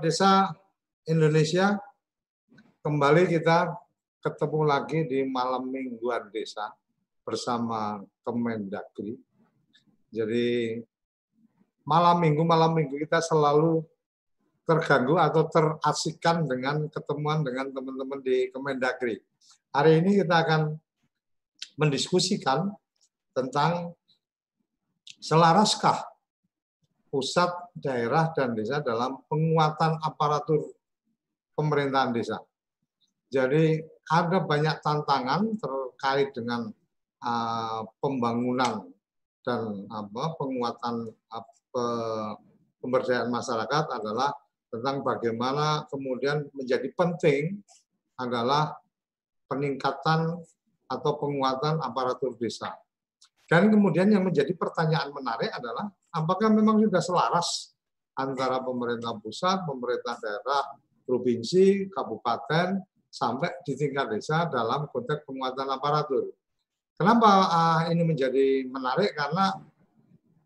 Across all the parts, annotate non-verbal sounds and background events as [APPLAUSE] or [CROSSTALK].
Desa Indonesia kembali kita ketemu lagi di malam mingguan desa bersama Kemendagri. Jadi malam minggu malam minggu kita selalu terganggu atau terasikan dengan ketemuan dengan teman-teman di Kemendagri. Hari ini kita akan mendiskusikan tentang selaraskah pusat, daerah, dan desa dalam penguatan aparatur pemerintahan desa. Jadi ada banyak tantangan terkait dengan uh, pembangunan dan apa penguatan uh, pemberdayaan masyarakat adalah tentang bagaimana kemudian menjadi penting adalah peningkatan atau penguatan aparatur desa. Dan kemudian yang menjadi pertanyaan menarik adalah apakah memang sudah selaras antara pemerintah pusat, pemerintah daerah, provinsi, kabupaten, sampai di tingkat desa dalam konteks penguatan aparatur. Kenapa uh, ini menjadi menarik? Karena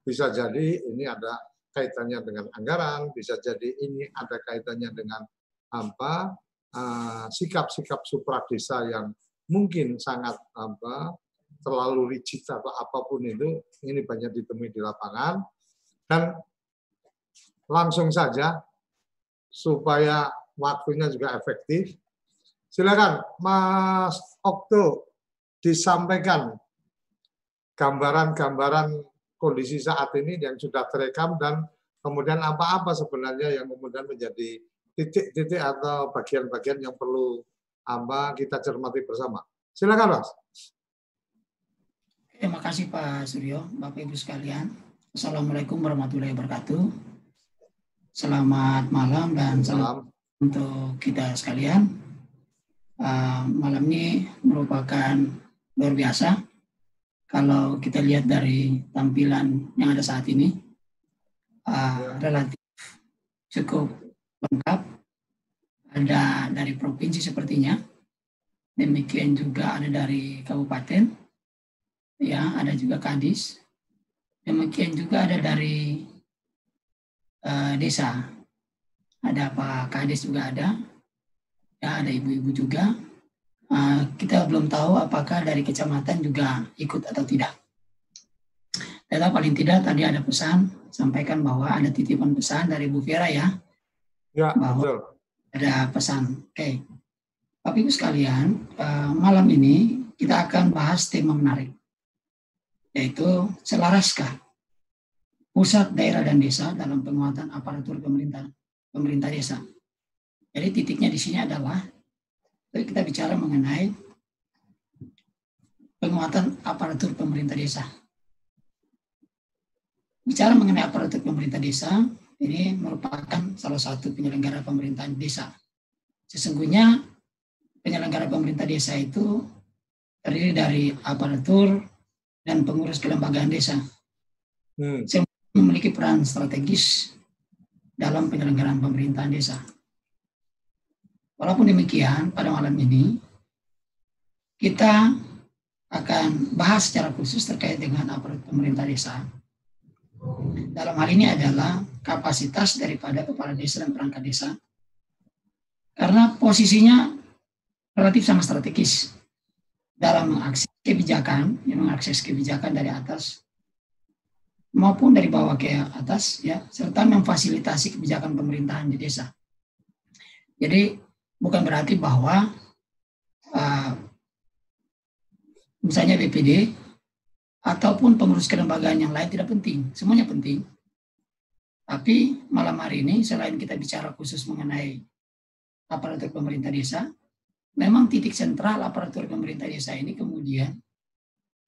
bisa jadi ini ada kaitannya dengan anggaran, bisa jadi ini ada kaitannya dengan apa ah, sikap-sikap uh, supradesa yang mungkin sangat apa terlalu rigid atau apa pun itu, ini banyak ditemui di lapangan. Dan langsung saja, supaya waktunya juga efektif, silakan Mas Okto disampaikan gambaran-gambaran kondisi saat ini yang sudah terekam dan kemudian apa-apa sebenarnya yang kemudian menjadi titik-titik atau bagian-bagian yang perlu apa kita cermati bersama. Silakan Mas. Terima kasih Pak Suryo, Bapak Ibu sekalian. Assalamualaikum warahmatullahi wabarakatuh. Selamat malam dan salam untuk kita sekalian. Uh, malam ini merupakan luar biasa. Kalau kita lihat dari tampilan yang ada saat ini, uh, relatif cukup lengkap. Ada dari provinsi sepertinya, demikian juga ada dari kabupaten, ya ada juga kadis. Demikian juga ada dari uh, desa. Ada pak kadis juga ada. Ya ada ibu-ibu juga. Uh, kita belum tahu apakah dari kecamatan juga ikut atau tidak. Tetapi paling tidak tadi ada pesan sampaikan bahwa ada titipan pesan dari Bu Vera ya. Ya bahwa betul. ada pesan. Oke. Okay. Bapak Ibu sekalian, uh, malam ini kita akan bahas tema menarik yaitu selaraskah pusat, daerah, dan desa dalam penguatan aparatur pemerintah pemerintah desa. Jadi titiknya di sini adalah kita bicara mengenai penguatan aparatur pemerintah desa. Bicara mengenai aparatur pemerintah desa, ini merupakan salah satu penyelenggara pemerintahan desa. Sesungguhnya penyelenggara pemerintah desa itu terdiri dari aparatur, dan pengurus kelembagaan desa. Hmm. Saya memiliki peran strategis dalam penyelenggaraan pemerintahan desa. Walaupun demikian, pada malam ini kita akan bahas secara khusus terkait dengan aparat pemerintah desa. Dalam hal ini adalah kapasitas daripada kepala desa dan perangkat desa. Karena posisinya relatif sama strategis dalam mengakses kebijakan, yang mengakses kebijakan dari atas maupun dari bawah ke atas ya serta memfasilitasi kebijakan pemerintahan di desa. Jadi bukan berarti bahwa uh, misalnya BPD ataupun pengurus kelembagaan yang lain tidak penting, semuanya penting. Tapi malam hari ini selain kita bicara khusus mengenai aparatur pemerintah desa, memang titik sentral aparatur pemerintah desa ini kemudian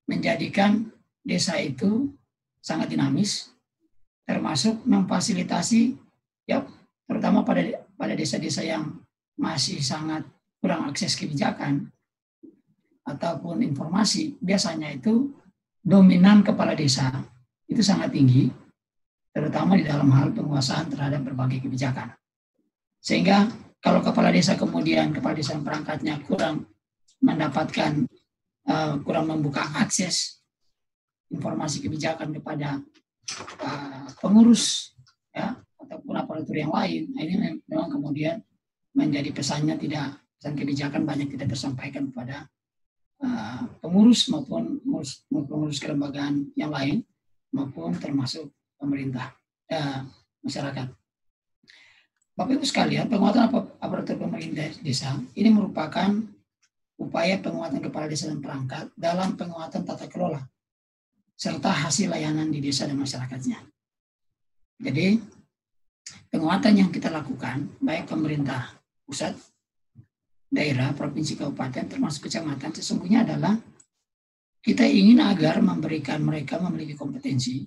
menjadikan desa itu sangat dinamis, termasuk memfasilitasi ya terutama pada pada desa-desa yang masih sangat kurang akses kebijakan ataupun informasi. Biasanya itu dominan kepala desa itu sangat tinggi terutama di dalam hal penguasaan terhadap berbagai kebijakan. Sehingga kalau kepala desa kemudian kepala desa perangkatnya kurang mendapatkan uh, kurang membuka akses informasi kebijakan kepada uh, pengurus ya ataupun aparatur yang lain. Nah, ini memang kemudian menjadi pesannya tidak dan kebijakan banyak tidak tersampaikan kepada uh, pengurus maupun pengurus, pengurus kelembagaan yang lain maupun termasuk pemerintah uh, masyarakat. Bapak Ibu sekalian, penguatan aparatur pemerintah desa ini merupakan upaya penguatan kepala desa dan perangkat dalam penguatan tata kelola serta hasil layanan di desa dan masyarakatnya. Jadi, penguatan yang kita lakukan, baik pemerintah pusat, daerah, provinsi, kabupaten, termasuk kecamatan, sesungguhnya adalah kita ingin agar memberikan mereka memiliki kompetensi.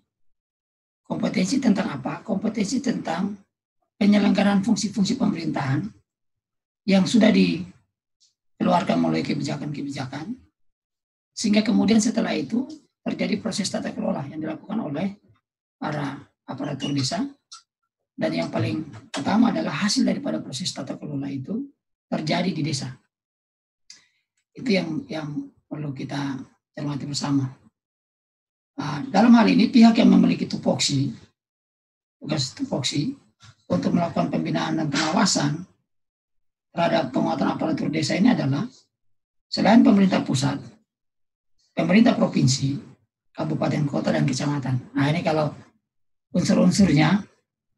Kompetensi tentang apa? Kompetensi tentang penyelenggaraan fungsi-fungsi pemerintahan yang sudah dikeluarkan melalui kebijakan-kebijakan, sehingga kemudian setelah itu terjadi proses tata kelola yang dilakukan oleh para aparatur desa dan yang paling utama adalah hasil daripada proses tata kelola itu terjadi di desa. Itu yang yang perlu kita cermati bersama. Nah, dalam hal ini pihak yang memiliki tupoksi, tugas tupoksi untuk melakukan pembinaan dan pengawasan terhadap penguatan aparatur desa ini adalah selain pemerintah pusat, pemerintah provinsi, kabupaten kota dan kecamatan. Nah ini kalau unsur-unsurnya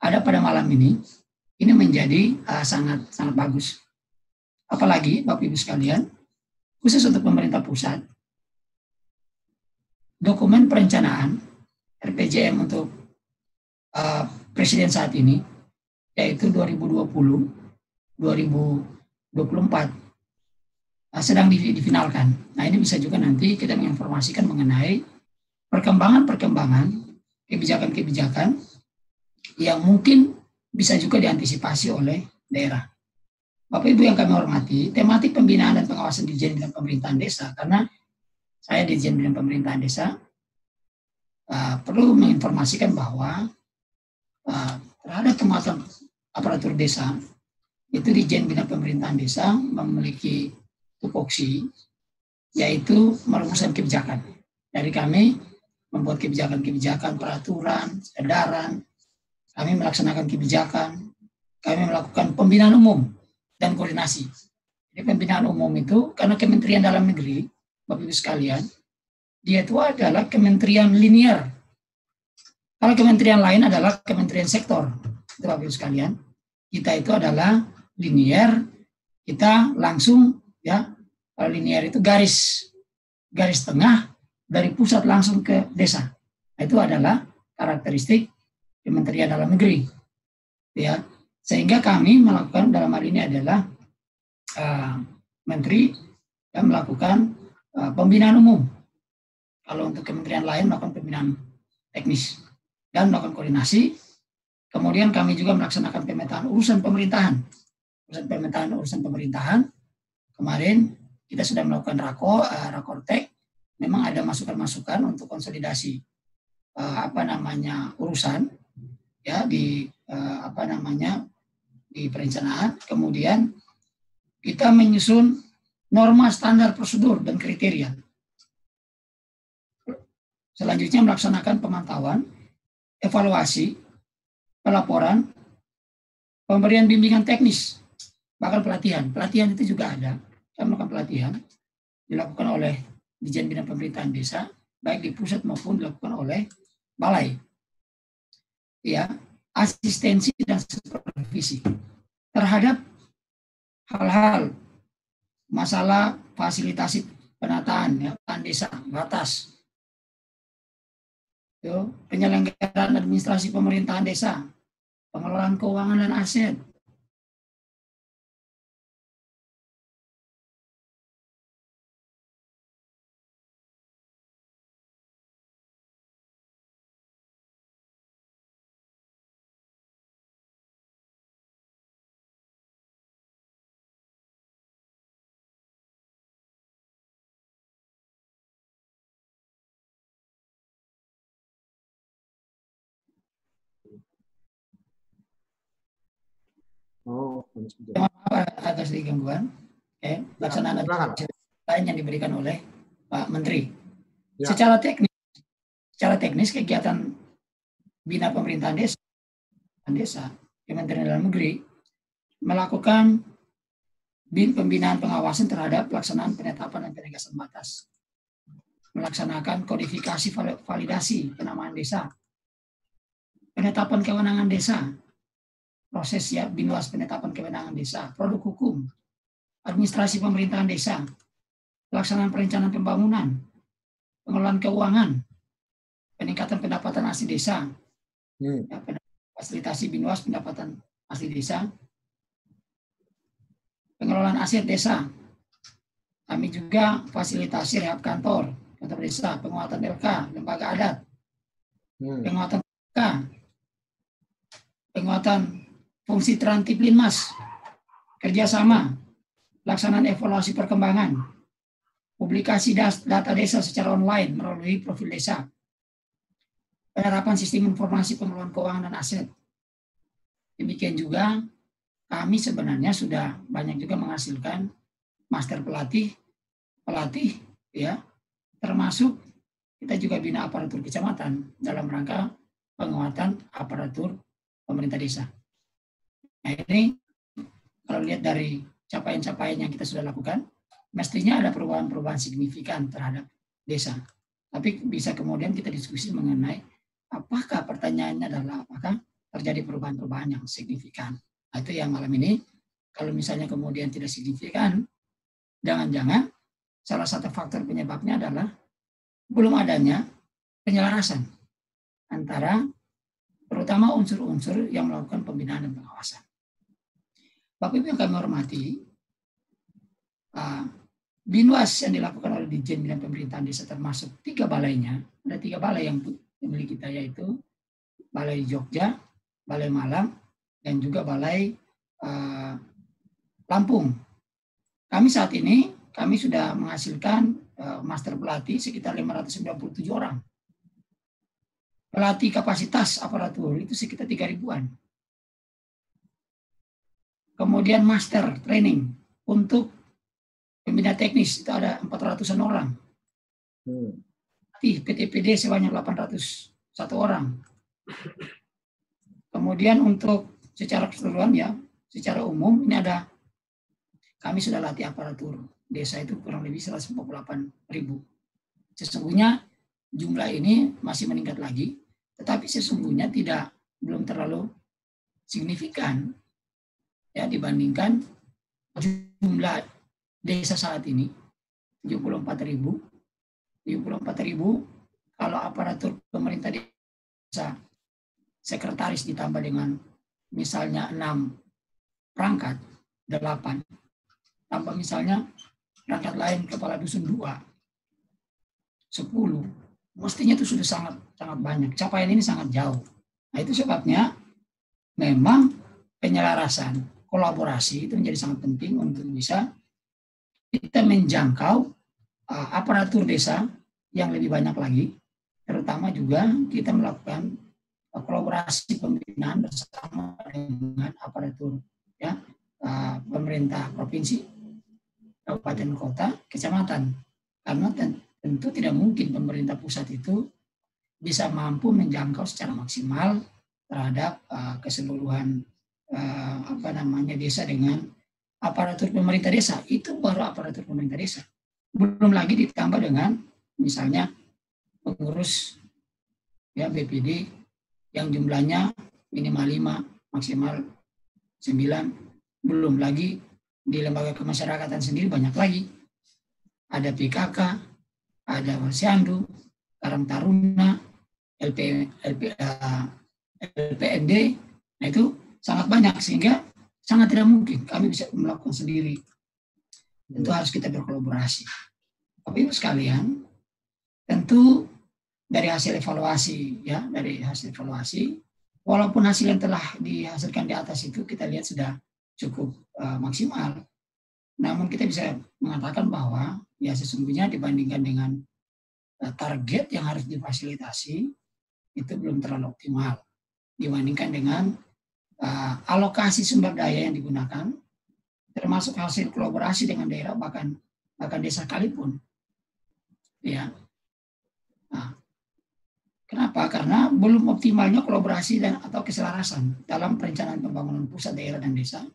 ada pada malam ini, ini menjadi uh, sangat sangat bagus. Apalagi Bapak Ibu sekalian, khusus untuk pemerintah pusat, dokumen perencanaan RPJM untuk uh, presiden saat ini yaitu 2020 2024 uh, sedang difinalkan. Nah ini bisa juga nanti kita menginformasikan mengenai perkembangan-perkembangan kebijakan-kebijakan yang mungkin bisa juga diantisipasi oleh daerah. Bapak Ibu yang kami hormati, tematik pembinaan dan pengawasan di Bidang Pemerintahan Desa, karena saya di Bidang Pemerintahan Desa, uh, perlu menginformasikan bahwa uh, terhadap pengawasan aparatur desa, itu di Bidang Pemerintahan Desa memiliki tupoksi, yaitu merumuskan kebijakan. Dari kami membuat kebijakan-kebijakan, peraturan, edaran. Kami melaksanakan kebijakan, kami melakukan pembinaan umum dan koordinasi. Jadi pembinaan umum itu karena Kementerian Dalam Negeri, Bapak Ibu sekalian, dia itu adalah kementerian linier. Kalau kementerian lain adalah kementerian sektor, Bapak Ibu sekalian. Kita itu adalah linier, kita langsung ya, kalau linier itu garis garis tengah dari pusat langsung ke desa. Nah, itu adalah karakteristik Kementerian Dalam Negeri. Ya, sehingga kami melakukan dalam hal ini adalah uh, menteri yang melakukan uh, pembinaan umum. Kalau untuk kementerian lain melakukan pembinaan teknis dan melakukan koordinasi. Kemudian kami juga melaksanakan pemetaan urusan pemerintahan. Urusan pemetaan urusan pemerintahan. Kemarin kita sudah melakukan rako, uh, rakortek memang ada masukan-masukan untuk konsolidasi uh, apa namanya urusan ya di uh, apa namanya di perencanaan kemudian kita menyusun norma standar prosedur dan kriteria selanjutnya melaksanakan pemantauan evaluasi pelaporan pemberian bimbingan teknis bahkan pelatihan. Pelatihan itu juga ada. Kita melakukan pelatihan dilakukan oleh Dijen Bina Pemerintahan Desa, baik di pusat maupun dilakukan oleh balai. Ya, asistensi dan supervisi terhadap hal-hal masalah fasilitasi penataan ya, desa batas Penyelenggaraan administrasi pemerintahan desa, pengelolaan keuangan dan aset, maaf atas gangguan. Oke, pelaksanaan lain yang diberikan oleh Pak Menteri. Ya. Secara teknis, secara teknis kegiatan bina pemerintahan desa Desa, Kementerian Dalam Negeri melakukan bin pembinaan pengawasan terhadap pelaksanaan penetapan dan penegasan batas, melaksanakan kodifikasi validasi penamaan desa, penetapan kewenangan desa, proses ya binwas penetapan kewenangan desa, produk hukum, administrasi pemerintahan desa, pelaksanaan perencanaan pembangunan, pengelolaan keuangan, peningkatan pendapatan asli desa, hmm. ya, fasilitasi binwas pendapatan asli desa, pengelolaan aset desa. Kami juga fasilitasi rehab kantor, kantor desa, penguatan LK, lembaga adat, hmm. penguatan LK, penguatan fungsi Trantiplinmas, kerjasama, pelaksanaan evaluasi perkembangan, publikasi data desa secara online melalui profil desa, penerapan sistem informasi pengelolaan keuangan dan aset. Demikian juga kami sebenarnya sudah banyak juga menghasilkan master pelatih, pelatih ya, termasuk kita juga bina aparatur kecamatan dalam rangka penguatan aparatur pemerintah desa. Nah ini kalau lihat dari capaian-capaian yang kita sudah lakukan, mestinya ada perubahan-perubahan signifikan terhadap desa. Tapi bisa kemudian kita diskusi mengenai apakah pertanyaannya adalah apakah terjadi perubahan-perubahan yang signifikan. Nah, itu yang malam ini kalau misalnya kemudian tidak signifikan, jangan-jangan salah satu faktor penyebabnya adalah belum adanya penyelarasan antara terutama unsur-unsur yang melakukan pembinaan dan pengawasan. Bapak Ibu yang kami hormati, ah, Binwas yang dilakukan oleh Dijen Bidang Pemerintahan Desa termasuk tiga balainya. Ada tiga balai yang dimiliki kita yaitu Balai Jogja, Balai Malang, dan juga Balai uh, Lampung. Kami saat ini kami sudah menghasilkan uh, master pelatih sekitar 597 orang. Pelatih kapasitas aparatur itu sekitar 3 ribuan. Kemudian master training untuk Pembina teknis itu ada 400-an orang. Hmm. PTPD sebanyak 801 orang. Kemudian untuk secara keseluruhan ya, secara umum ini ada kami sudah latih aparatur desa itu kurang lebih 148 ribu. Sesungguhnya jumlah ini masih meningkat lagi, tetapi sesungguhnya tidak belum terlalu signifikan ya dibandingkan jumlah desa saat ini 74 ribu. 74 ribu kalau aparatur pemerintah desa sekretaris ditambah dengan misalnya 6 perangkat 8 tambah misalnya perangkat lain kepala dusun 2 10 mestinya itu sudah sangat sangat banyak. Capaian ini sangat jauh. Nah itu sebabnya memang penyelarasan kolaborasi itu menjadi sangat penting untuk bisa kita menjangkau uh, aparatur desa yang lebih banyak lagi, terutama juga kita melakukan uh, kolaborasi pembinaan bersama dengan aparatur ya uh, pemerintah provinsi, kabupaten kota, kecamatan, karena tentu tidak mungkin pemerintah pusat itu bisa mampu menjangkau secara maksimal terhadap uh, keseluruhan uh, apa namanya desa dengan aparatur pemerintah desa itu baru aparatur pemerintah desa. Belum lagi ditambah dengan misalnya pengurus ya BPD yang jumlahnya minimal 5, maksimal 9. Belum lagi di lembaga kemasyarakatan sendiri banyak lagi. Ada PKK, ada Wasiandu, Karang Taruna, LP, LP, uh, LPND, nah itu sangat banyak sehingga Sangat tidak mungkin kami bisa melakukan sendiri. Tentu harus kita berkolaborasi. Tapi ibu sekalian, tentu dari hasil evaluasi ya, dari hasil evaluasi, walaupun hasil yang telah dihasilkan di atas itu kita lihat sudah cukup uh, maksimal, namun kita bisa mengatakan bahwa ya sesungguhnya dibandingkan dengan uh, target yang harus difasilitasi itu belum terlalu optimal dibandingkan dengan uh, alokasi sumber daya yang digunakan, termasuk hasil kolaborasi dengan daerah bahkan bahkan desa sekalipun. Ya. Nah, Kenapa? Karena belum optimalnya kolaborasi dan atau keselarasan dalam perencanaan pembangunan pusat daerah dan desa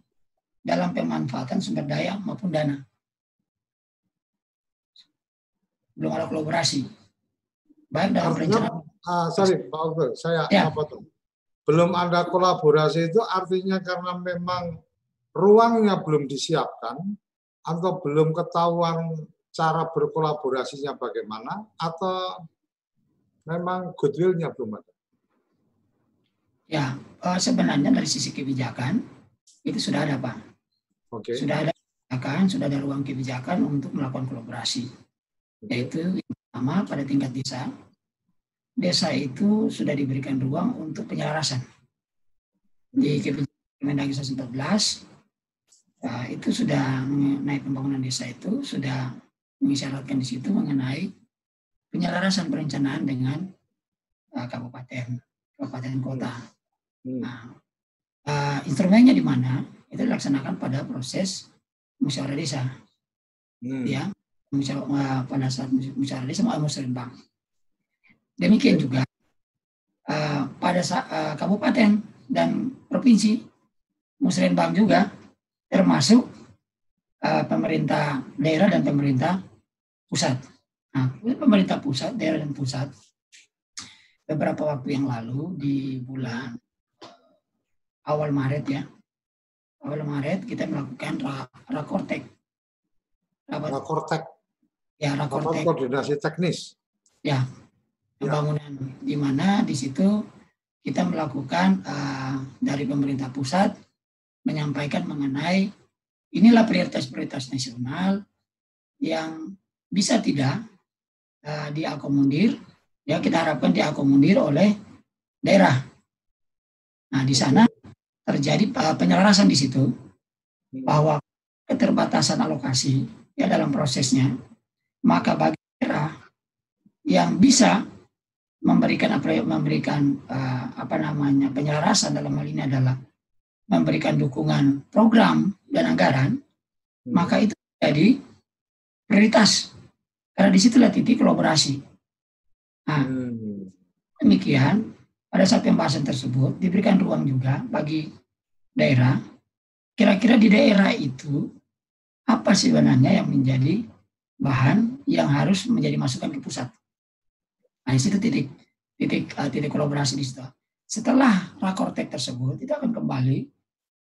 dalam pemanfaatan sumber daya maupun dana. Belum ada kolaborasi. Baik dalam perencanaan. Ah, sorry, Pak Oke, saya ya. tuh? Belum ada kolaborasi itu artinya karena memang ruangnya belum disiapkan atau belum ketahuan cara berkolaborasinya bagaimana atau memang goodwill-nya belum ada? Ya, eh, sebenarnya dari sisi kebijakan itu sudah ada Pak. Oke. Okay. Sudah ada kebijakan, sudah ada ruang kebijakan untuk melakukan kolaborasi. Yaitu yang pertama pada tingkat desa, desa itu sudah diberikan ruang untuk penyelarasan. Di Kemendagri 14 uh, itu sudah mengenai pembangunan desa itu sudah mengisyaratkan di situ mengenai penyelarasan perencanaan dengan uh, kabupaten, kabupaten kota. Hmm. Nah, uh, instrumennya di mana? Itu dilaksanakan pada proses musyawarah desa. Hmm. Ya, musyawarah, uh, pada saat musyawarah desa mau musyawarah Demikian juga uh, pada uh, kabupaten dan provinsi musrenbang juga termasuk uh, pemerintah daerah dan pemerintah pusat. Nah, pemerintah pusat, daerah dan pusat beberapa waktu yang lalu di bulan awal Maret ya, awal Maret kita melakukan rakortek. rakortek. Ya, rakortek. Koordinasi teknis. Ya, pembangunan ya. di mana di situ kita melakukan uh, dari pemerintah pusat menyampaikan mengenai inilah prioritas-prioritas nasional yang bisa tidak uh, diakomodir ya kita harapkan diakomodir oleh daerah. Nah, di sana terjadi uh, penyelarasan di situ bahwa keterbatasan alokasi ya dalam prosesnya maka bagi daerah yang bisa memberikan apa memberikan uh, apa namanya penyelarasan dalam hal ini adalah memberikan dukungan program dan anggaran, hmm. maka itu jadi prioritas. Karena di situlah titik kolaborasi. Nah, hmm. demikian pada saat pembahasan tersebut diberikan ruang juga bagi daerah. Kira-kira di daerah itu apa sih sebenarnya yang menjadi bahan yang harus menjadi masukan ke pusat. Nah, di situ titik titik uh, titik kolaborasi di situ. Setelah rakortek tersebut, kita akan kembali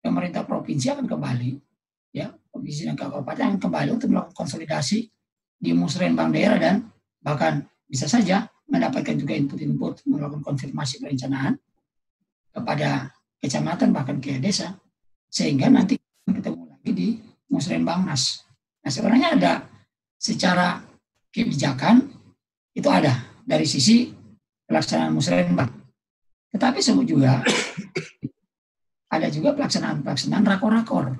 pemerintah provinsi akan kembali, ya provinsi dan kabupaten akan kembali untuk melakukan konsolidasi di musrenbang daerah dan bahkan bisa saja mendapatkan juga input-input melakukan konfirmasi perencanaan kepada kecamatan bahkan ke desa sehingga nanti ketemu lagi di musrenbang nas. Nah sebenarnya ada secara kebijakan itu ada dari sisi pelaksanaan musrenbang. Tetapi semua juga ada juga pelaksanaan-pelaksanaan rakor-rakor.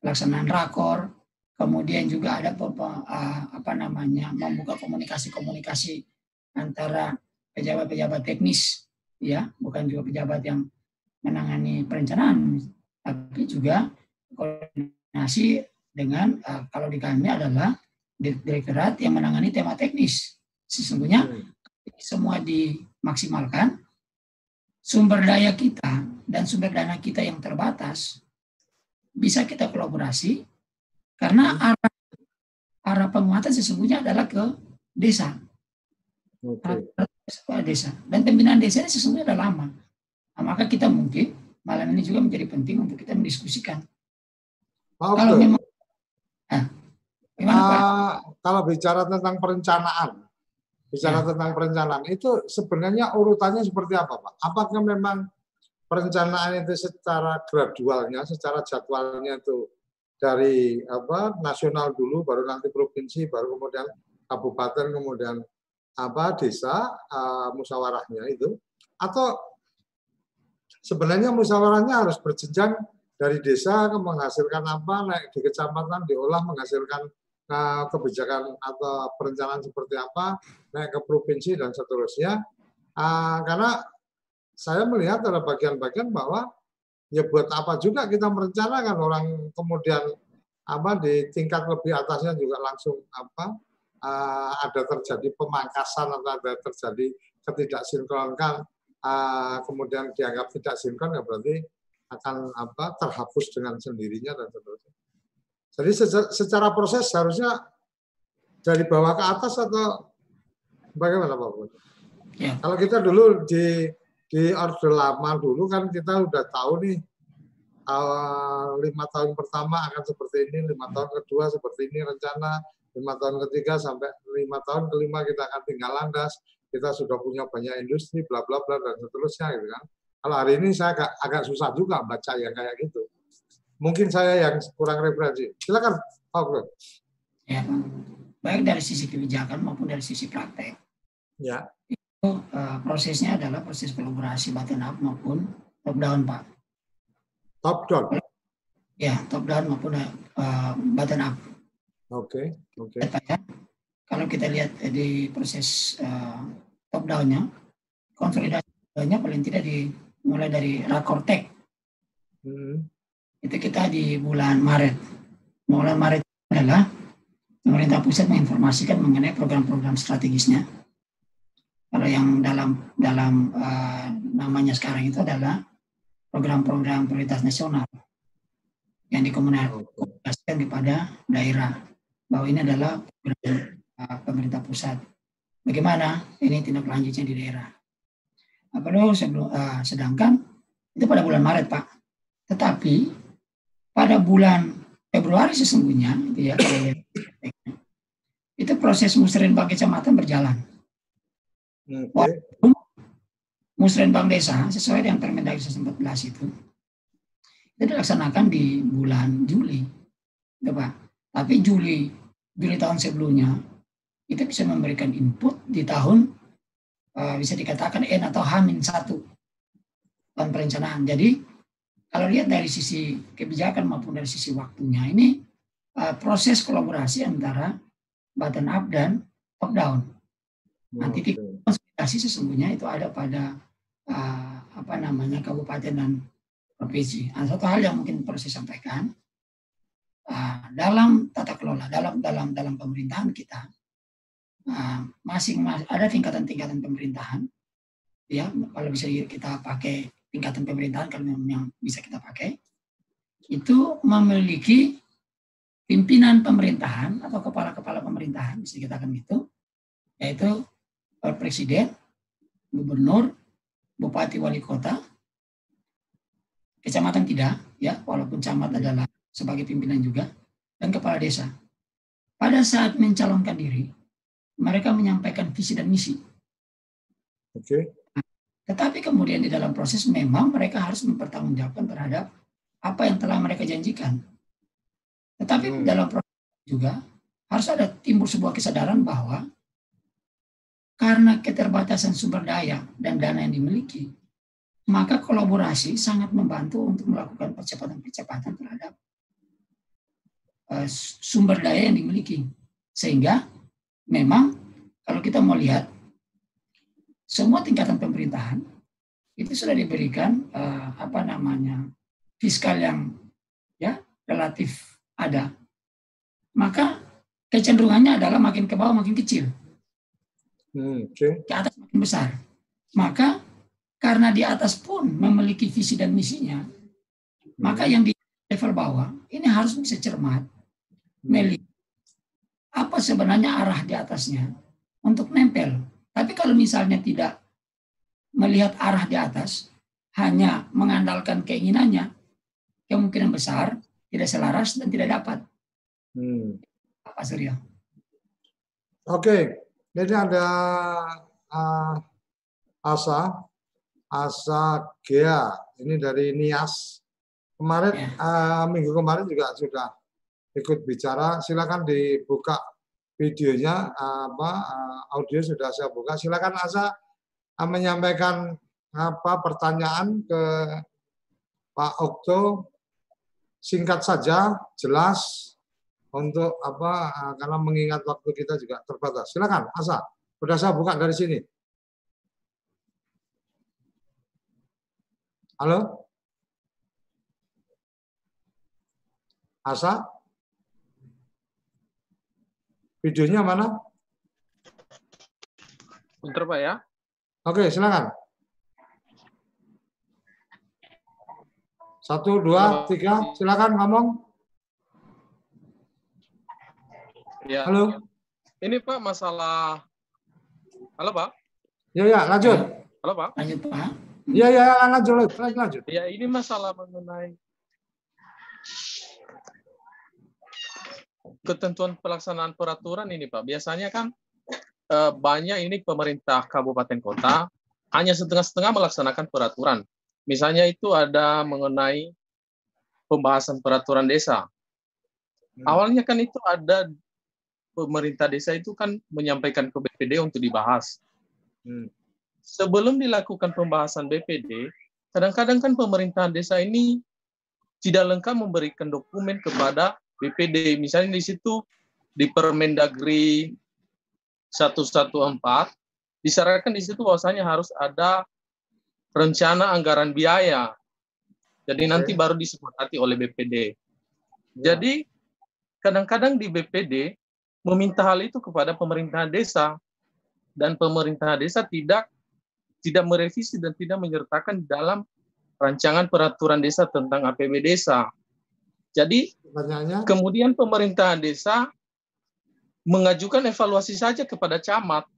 Pelaksanaan rakor, kemudian juga ada apa namanya membuka komunikasi-komunikasi antara pejabat-pejabat teknis, ya, bukan juga pejabat yang menangani perencanaan, tapi juga koordinasi dengan kalau di kami adalah direktorat yang menangani tema teknis. Sesungguhnya hmm. semua dimaksimalkan sumber daya kita dan sumber dana kita yang terbatas bisa kita kolaborasi karena hmm. arah arah penguatan sesungguhnya adalah ke desa. Okay. desa dan pembinaan desa ini sesungguhnya sudah lama. Nah, maka kita mungkin malam ini juga menjadi penting untuk kita mendiskusikan. Okay. Kalau memang, nah, gimana uh, Pak? Kalau bicara tentang perencanaan, bicara ya. tentang perencanaan itu sebenarnya urutannya seperti apa Pak? Apakah memang perencanaan itu secara gradualnya, secara jadwalnya itu dari apa nasional dulu, baru nanti provinsi, baru kemudian kabupaten, kemudian apa desa uh, musyawarahnya itu, atau sebenarnya musyawarahnya harus berjenjang dari desa menghasilkan apa, naik di kecamatan diolah menghasilkan Nah, kebijakan atau perencanaan seperti apa naik ke provinsi dan seterusnya. Uh, karena saya melihat ada bagian-bagian bahwa ya buat apa juga kita merencanakan orang kemudian apa di tingkat lebih atasnya juga langsung apa uh, ada terjadi pemangkasan atau ada terjadi ketidaksinkronkan uh, kemudian dianggap tidak sinkron ya berarti akan apa terhapus dengan sendirinya dan seterusnya. Jadi secara proses harusnya dari bawah ke atas atau bagaimana Pak Bud? Ya. Kalau kita dulu di di orde lama dulu kan kita udah tahu nih lima tahun pertama akan seperti ini, lima tahun kedua seperti ini rencana, lima tahun ketiga sampai lima tahun kelima kita akan tinggal landas, kita sudah punya banyak industri, bla bla bla dan seterusnya gitu kan. Kalau hari ini saya agak, agak susah juga baca yang kayak gitu. Mungkin saya yang kurang referensi. Silakan, Pak Bro. Ya, baik dari sisi kebijakan maupun dari sisi praktek. Ya. Itu uh, prosesnya adalah proses kolaborasi bottom up maupun top down, Pak Top down. Ya, top down maupun uh, bottom up. Oke, okay, oke. Okay. Ya. Kalau kita lihat di proses uh, top down-nya, konsolidasinya paling tidak di mulai dari rakortek. Hmm. Itu kita di bulan Maret. Bulan Maret adalah pemerintah pusat menginformasikan mengenai program-program strategisnya. Kalau yang dalam dalam uh, namanya sekarang itu adalah program-program prioritas nasional yang dikomunikasikan kepada daerah bahwa ini adalah program uh, pemerintah pusat. Bagaimana ini tindak lanjutnya di daerah? Apa sebelum uh, sedangkan itu pada bulan Maret Pak. Tetapi pada bulan Februari sesungguhnya itu ya itu proses musrenbang kecamatan berjalan. Okay musrenbang desa sesuai dengan Permendagri 14 itu itu dilaksanakan di bulan Juli, ya Pak. Tapi Juli Juli tahun sebelumnya itu bisa memberikan input di tahun uh, bisa dikatakan N atau H-1 tahun perencanaan. Jadi kalau lihat dari sisi kebijakan maupun dari sisi waktunya ini uh, proses kolaborasi antara bottom up dan top down. Nanti titik konsolidasi sesungguhnya itu ada pada uh, apa namanya kabupaten dan provinsi. Nah, satu hal yang mungkin perlu saya sampaikan uh, dalam tata kelola dalam dalam dalam pemerintahan kita uh, masing masing ada tingkatan-tingkatan pemerintahan ya kalau bisa kita pakai tingkatan pemerintahan kalau memang yang bisa kita pakai itu memiliki pimpinan pemerintahan atau kepala-kepala pemerintahan bisa kita akan itu yaitu presiden, gubernur, bupati wali kota, kecamatan tidak, ya, walaupun camat adalah sebagai pimpinan juga, dan kepala desa. Pada saat mencalonkan diri, mereka menyampaikan visi dan misi. Oke. Okay. Tetapi kemudian di dalam proses memang mereka harus mempertanggungjawabkan terhadap apa yang telah mereka janjikan. Tetapi hmm. dalam proses juga harus ada timbul sebuah kesadaran bahwa karena keterbatasan sumber daya dan dana yang dimiliki, maka kolaborasi sangat membantu untuk melakukan percepatan-percepatan terhadap uh, sumber daya yang dimiliki. Sehingga memang kalau kita mau lihat semua tingkatan pemerintahan itu sudah diberikan uh, apa namanya fiskal yang ya relatif ada. Maka kecenderungannya adalah makin ke bawah makin kecil. Hmm, okay. Ke atas makin besar. Maka karena di atas pun memiliki visi dan misinya, hmm. maka yang di level bawah ini harus bisa cermat, hmm. melihat apa sebenarnya arah di atasnya untuk nempel. Tapi kalau misalnya tidak melihat arah di atas, hanya mengandalkan keinginannya, kemungkinan besar tidak selaras dan tidak dapat. Hmm. Pak Surya. Oke, jadi ada uh, Asa, Asa Gea, ini dari Nias. Kemarin uh, minggu kemarin juga sudah ikut bicara. Silakan dibuka videonya, apa uh, audio sudah saya buka. Silakan Asa uh, menyampaikan apa pertanyaan ke Pak Okto. Singkat saja, jelas, untuk apa eh, karena mengingat waktu kita juga terbatas. Silakan, Asa. Sudah saya buka dari sini. Halo? Asa? Videonya mana? Bentar Pak ya. Oke, silakan. Satu, dua, tiga, silakan ngomong. Ya. Halo. Ini Pak masalah. Halo Pak. Ya ya lanjut. Halo Pak. Lanjut Pak. Ya ya lanjut lanjut. lanjut. Ya ini masalah mengenai ketentuan pelaksanaan peraturan ini Pak. Biasanya kan eh, banyak ini pemerintah kabupaten kota hanya setengah-setengah melaksanakan peraturan. Misalnya itu ada mengenai pembahasan peraturan desa. Hmm. Awalnya kan itu ada pemerintah desa itu kan menyampaikan ke BPD untuk dibahas. Hmm. Sebelum dilakukan pembahasan BPD, kadang-kadang kan pemerintahan desa ini tidak lengkap memberikan dokumen kepada BPD. Misalnya di situ di Permendagri 114 disyaratkan di situ bahwasanya harus ada rencana anggaran biaya. Jadi nanti baru disepakati oleh BPD. Ya. Jadi kadang-kadang di BPD meminta hal itu kepada pemerintahan desa dan pemerintah desa tidak tidak merevisi dan tidak menyertakan dalam rancangan peraturan desa tentang APB desa. Jadi kemudian pemerintahan desa mengajukan evaluasi saja kepada camat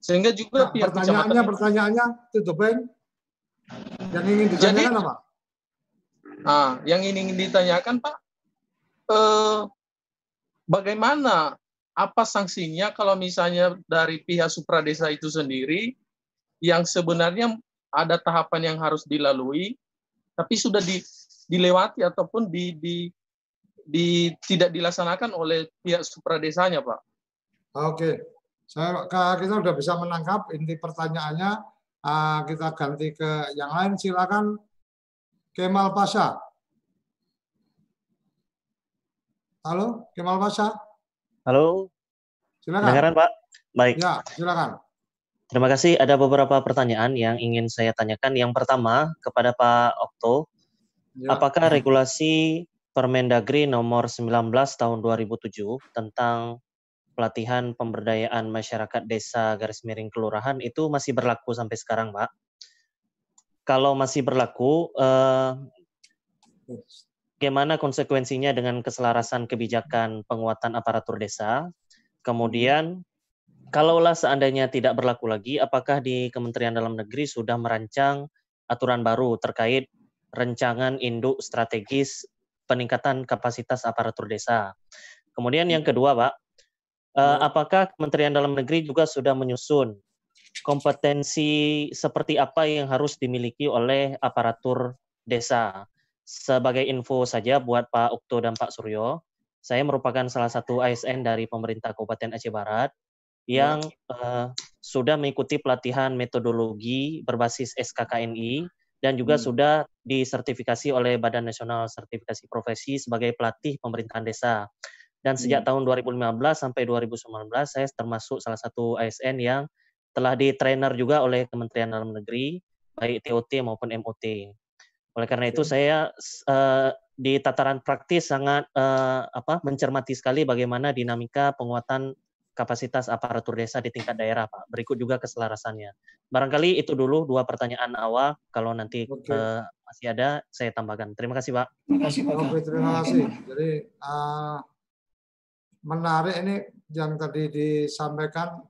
sehingga juga nah, pihak pertanyaannya pertanyaannya tutupin yang ingin ditanyakan Jadi, apa? Nah, yang ingin ditanyakan Pak, eh, bagaimana apa sanksinya kalau misalnya dari pihak supradesa itu sendiri yang sebenarnya ada tahapan yang harus dilalui tapi sudah di, dilewati ataupun di, di, di tidak dilaksanakan oleh pihak supradesanya Pak. Oke, saya kita sudah bisa menangkap inti pertanyaannya. Ah, kita ganti ke yang lain. Silakan Kemal Pasha. Halo, Kemal Pasha. Halo. Silakan. Dengaran, Pak. Baik. Ya, silakan. Terima kasih. Ada beberapa pertanyaan yang ingin saya tanyakan. Yang pertama kepada Pak Okto, ya. apakah regulasi Permendagri nomor 19 tahun 2007 tentang pelatihan pemberdayaan masyarakat desa garis miring kelurahan itu masih berlaku sampai sekarang, Pak? Kalau masih berlaku, eh, bagaimana konsekuensinya dengan keselarasan kebijakan penguatan aparatur desa. Kemudian, kalaulah seandainya tidak berlaku lagi, apakah di Kementerian Dalam Negeri sudah merancang aturan baru terkait rencangan induk strategis peningkatan kapasitas aparatur desa. Kemudian yang kedua, Pak, eh, apakah Kementerian Dalam Negeri juga sudah menyusun kompetensi seperti apa yang harus dimiliki oleh aparatur desa? sebagai info saja buat Pak Ukto dan Pak Suryo, saya merupakan salah satu ASN dari pemerintah Kabupaten Aceh Barat yang uh, sudah mengikuti pelatihan metodologi berbasis SKKNI dan juga hmm. sudah disertifikasi oleh Badan Nasional Sertifikasi Profesi sebagai pelatih pemerintahan desa. Dan sejak hmm. tahun 2015 sampai 2019 saya termasuk salah satu ASN yang telah di trainer juga oleh Kementerian Dalam Negeri baik TOT maupun MOT. Oleh karena itu saya uh, di tataran praktis sangat uh, apa mencermati sekali bagaimana dinamika penguatan kapasitas aparatur desa di tingkat daerah, Pak. Berikut juga keselarasannya. Barangkali itu dulu dua pertanyaan awal. Kalau nanti okay. uh, masih ada, saya tambahkan. Terima kasih, Pak. Terima kasih, Pak. Oke, terima kasih. Jadi uh, menarik ini yang tadi disampaikan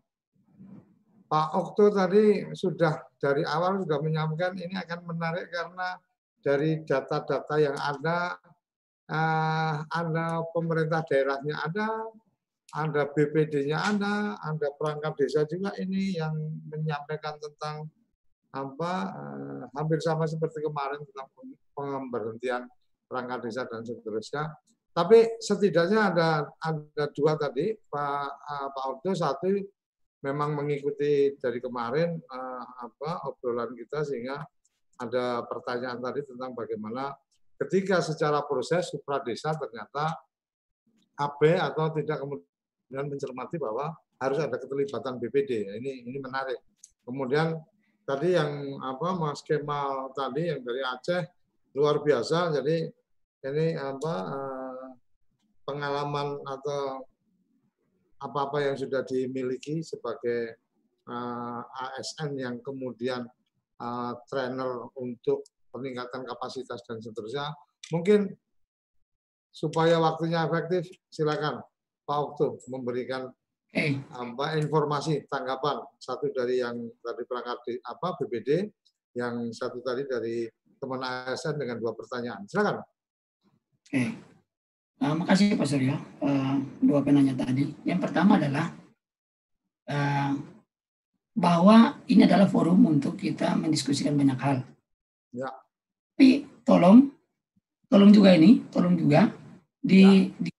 Pak Okto tadi sudah dari awal sudah menyampaikan ini akan menarik karena dari data-data yang ada, uh, ada pemerintah daerahnya ada, ada BPD-nya ada, ada perangkat desa juga ini yang menyampaikan tentang apa uh, hampir sama seperti kemarin tentang pemberhentian perangkat desa dan seterusnya. Tapi setidaknya ada ada dua tadi Pak uh, Pak Ordo satu memang mengikuti dari kemarin uh, apa obrolan kita sehingga ada pertanyaan tadi tentang bagaimana ketika secara proses supradesa ternyata AB atau tidak kemudian mencermati bahwa harus ada keterlibatan BPD. Ini ini menarik. Kemudian tadi yang apa Mas Kemal tadi yang dari Aceh luar biasa. Jadi ini apa eh, pengalaman atau apa-apa yang sudah dimiliki sebagai uh, ASN yang kemudian uh, trainer untuk peningkatan kapasitas dan seterusnya. Mungkin supaya waktunya efektif, silakan Pak Okto memberikan okay. apa informasi tanggapan satu dari yang tadi perangkat di, apa BPD, yang satu tadi dari teman ASN dengan dua pertanyaan. Silakan. Oke. Okay. Uh, makasih Pak Suryo. Uh, dua penanya tadi. Yang pertama adalah uh, bahwa ini adalah forum untuk kita mendiskusikan banyak hal. Ya. Tapi tolong, tolong juga ini, tolong juga di, ya.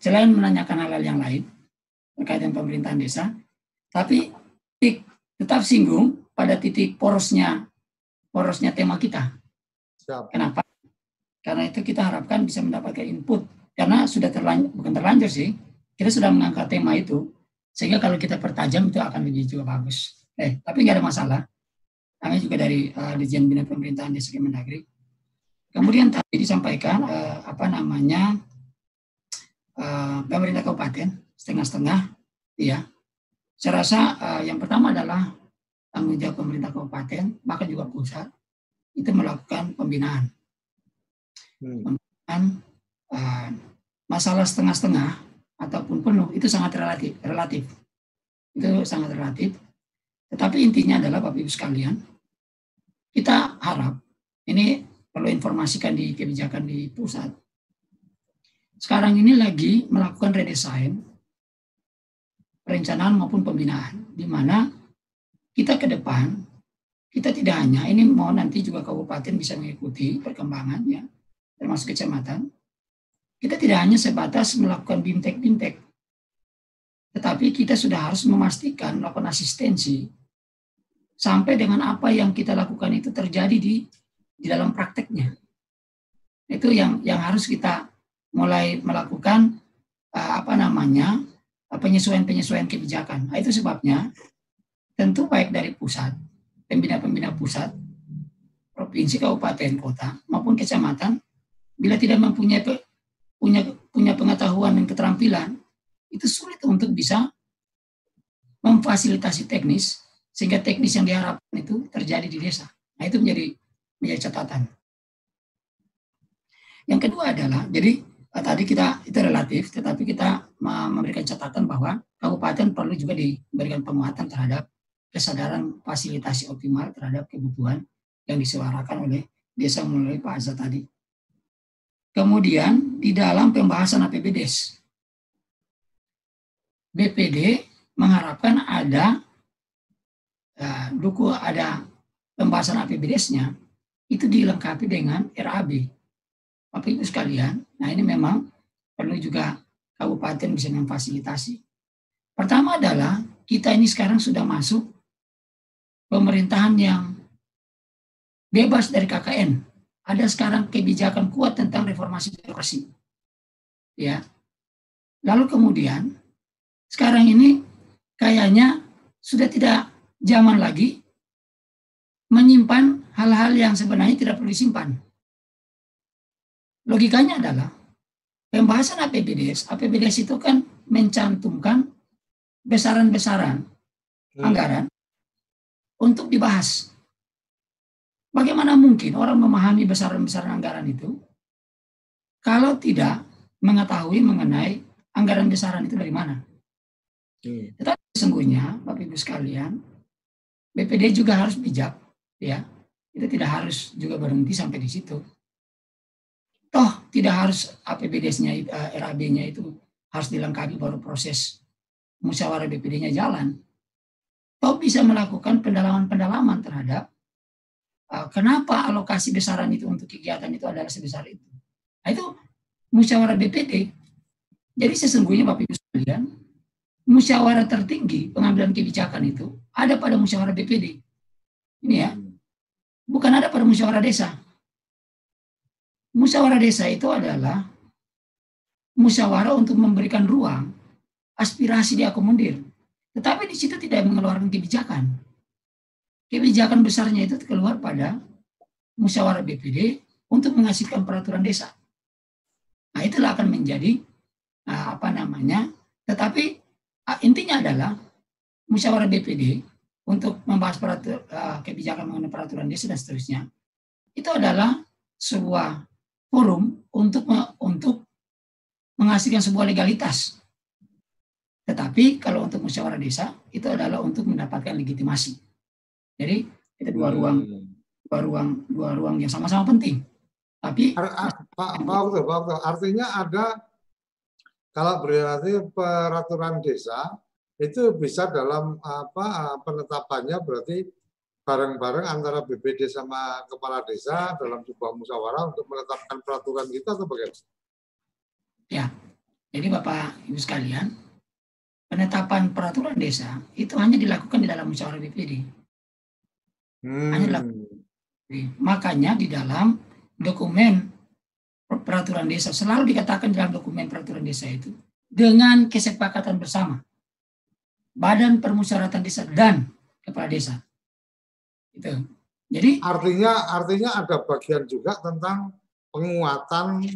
Selain menanyakan hal-hal yang lain terkait dengan pemerintahan desa, tapi tetap singgung pada titik porosnya porosnya tema kita. Siap. Kenapa? Karena itu kita harapkan bisa mendapatkan input karena sudah terlanjur bukan terlanjur sih kita sudah mengangkat tema itu sehingga kalau kita pertajam itu akan lebih juga bagus. Eh tapi nggak ada masalah. Kami juga dari uh, Dirjen Bina Pemerintahan Desa Kemendagri. Kemudian tadi disampaikan uh, apa namanya uh, pemerintah kabupaten setengah-setengah, ya. Saya rasa uh, yang pertama adalah tanggung jawab pemerintah kabupaten bahkan juga pusat itu melakukan pembinaan. Hmm. Pembinaan uh, masalah setengah-setengah ataupun penuh itu sangat relatif, relatif. Itu sangat relatif. Tetapi intinya adalah Bapak Ibu sekalian, kita harap ini perlu informasikan di kebijakan di pusat. Sekarang ini lagi melakukan redesign perencanaan maupun pembinaan, di mana kita ke depan kita tidak hanya ini mau nanti juga kabupaten bisa mengikuti perkembangannya, termasuk kecamatan, kita tidak hanya sebatas melakukan bimtek-bimtek, tetapi kita sudah harus memastikan melakukan asistensi sampai dengan apa yang kita lakukan itu terjadi di di dalam prakteknya. Itu yang yang harus kita mulai melakukan uh, apa namanya penyesuaian-penyesuaian kebijakan. Nah, itu sebabnya tentu baik dari pusat, pembina-pembina pusat, provinsi, kabupaten, kota maupun kecamatan, bila tidak mempunyai punya punya pengetahuan dan keterampilan, itu sulit untuk bisa memfasilitasi teknis sehingga teknis yang diharapkan itu terjadi di desa. Nah itu menjadi menjadi catatan. Yang kedua adalah jadi eh, tadi kita itu relatif, tetapi kita memberikan catatan bahwa kabupaten perlu juga diberikan penguatan terhadap kesadaran fasilitasi optimal terhadap kebutuhan yang disuarakan oleh desa melalui Pak Azza tadi. Kemudian di dalam pembahasan APBDes, BPD mengharapkan ada ya, duku ada pembahasan APBDes-nya itu dilengkapi dengan RAB. Bapak Ibu sekalian, nah ini memang perlu juga kabupaten bisa memfasilitasi. Pertama adalah kita ini sekarang sudah masuk pemerintahan yang bebas dari KKN ada sekarang kebijakan kuat tentang reformasi birokrasi. Ya. Lalu kemudian sekarang ini kayaknya sudah tidak zaman lagi menyimpan hal-hal yang sebenarnya tidak perlu disimpan. Logikanya adalah pembahasan APBDes, APBDes itu kan mencantumkan besaran-besaran hmm. anggaran untuk dibahas. Bagaimana mungkin orang memahami besaran-besaran anggaran itu kalau tidak mengetahui mengenai anggaran besaran itu dari mana? Hmm. Tetapi sesungguhnya, Bapak Ibu sekalian, BPD juga harus bijak, ya. Itu tidak harus juga berhenti sampai di situ. Tidak harus APBD-nya, uh, eh, RAB-nya itu harus dilengkapi baru proses musyawarah BPD-nya jalan. Toh bisa melakukan pendalaman-pendalaman terhadap Ah, kenapa alokasi besaran itu untuk kegiatan itu adalah sebesar itu. Nah itu musyawarah BPD. Jadi sesungguhnya Bapak Ibu sekalian, musyawarah tertinggi pengambilan kebijakan itu ada pada musyawarah BPD. Ini ya. Bukan ada pada musyawarah desa. Musyawarah desa itu adalah musyawarah untuk memberikan ruang aspirasi diakomodir. Tetapi di situ tidak mengeluarkan kebijakan kebijakan besarnya itu keluar pada musyawarah BPD untuk menghasilkan peraturan desa. Nah, itulah akan menjadi nah, apa namanya? Tetapi ah, intinya adalah musyawarah BPD untuk membahas peratur, uh, kebijakan mengenai peraturan desa dan seterusnya itu adalah sebuah forum untuk untuk menghasilkan sebuah legalitas. Tetapi kalau untuk musyawarah desa itu adalah untuk mendapatkan legitimasi. Jadi itu dua hmm. ruang dua ruang dua ruang yang sama-sama penting. Tapi Pak Pak Pak artinya ada kalau berarti peraturan desa itu bisa dalam apa penetapannya berarti bareng-bareng antara BPD sama kepala desa dalam sebuah musyawarah untuk menetapkan peraturan kita atau bagaimana? Ya, jadi Bapak Ibu sekalian, penetapan peraturan desa itu hanya dilakukan di dalam musyawarah BPD. Hmm. Hanya dilakukan. Makanya di dalam dokumen peraturan desa selalu dikatakan dalam dokumen peraturan desa itu dengan kesepakatan bersama Badan Permusyawaratan Desa dan kepala desa itu. Jadi artinya artinya ada bagian juga tentang penguatan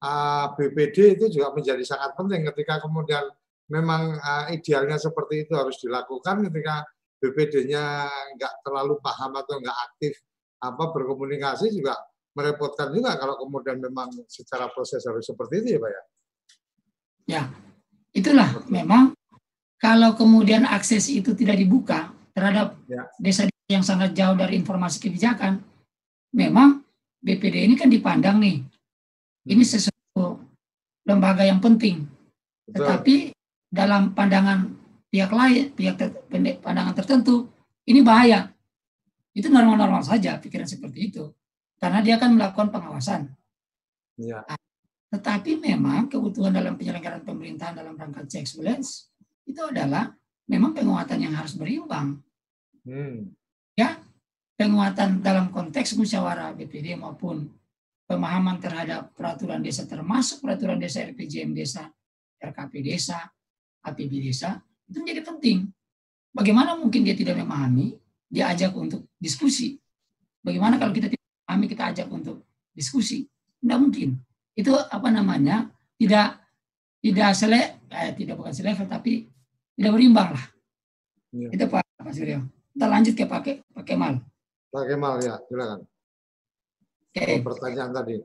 uh, ah, BPD itu juga menjadi sangat penting ketika kemudian memang uh, idealnya seperti itu harus dilakukan ketika BPD-nya nggak terlalu paham atau nggak aktif apa berkomunikasi juga merepotkan juga kalau kemudian memang secara proses harus seperti itu ya Pak ya. Ya, itulah memang kalau kemudian akses itu tidak dibuka terhadap ya. desa yang sangat jauh dari informasi kebijakan, memang BPD ini kan dipandang nih, ini hmm. sesuatu lembaga yang penting. Tetapi dalam pandangan pihak lain, pihak ter, pandangan tertentu, ini bahaya. Itu normal-normal saja pikiran seperti itu. Karena dia akan melakukan pengawasan. Ya. tetapi memang kebutuhan dalam penyelenggaraan pemerintahan dalam rangka checks balance itu adalah memang penguatan yang harus berimbang. Hmm ya penguatan dalam konteks musyawarah BPD maupun pemahaman terhadap peraturan desa termasuk peraturan desa RPJM desa, RKP desa, APB desa itu menjadi penting. Bagaimana mungkin dia tidak memahami, dia ajak untuk diskusi. Bagaimana kalau kita tidak memahami, kita ajak untuk diskusi? Tidak mungkin. Itu apa namanya? Tidak tidak sele, eh, tidak bukan selevel tapi tidak berimbang lah. Ya. Itu Pak Suryo. Kita lanjut ke Pak, Pak Kemal. Pak Kemal ya, silakan. Oke. Okay. pertanyaan tadi.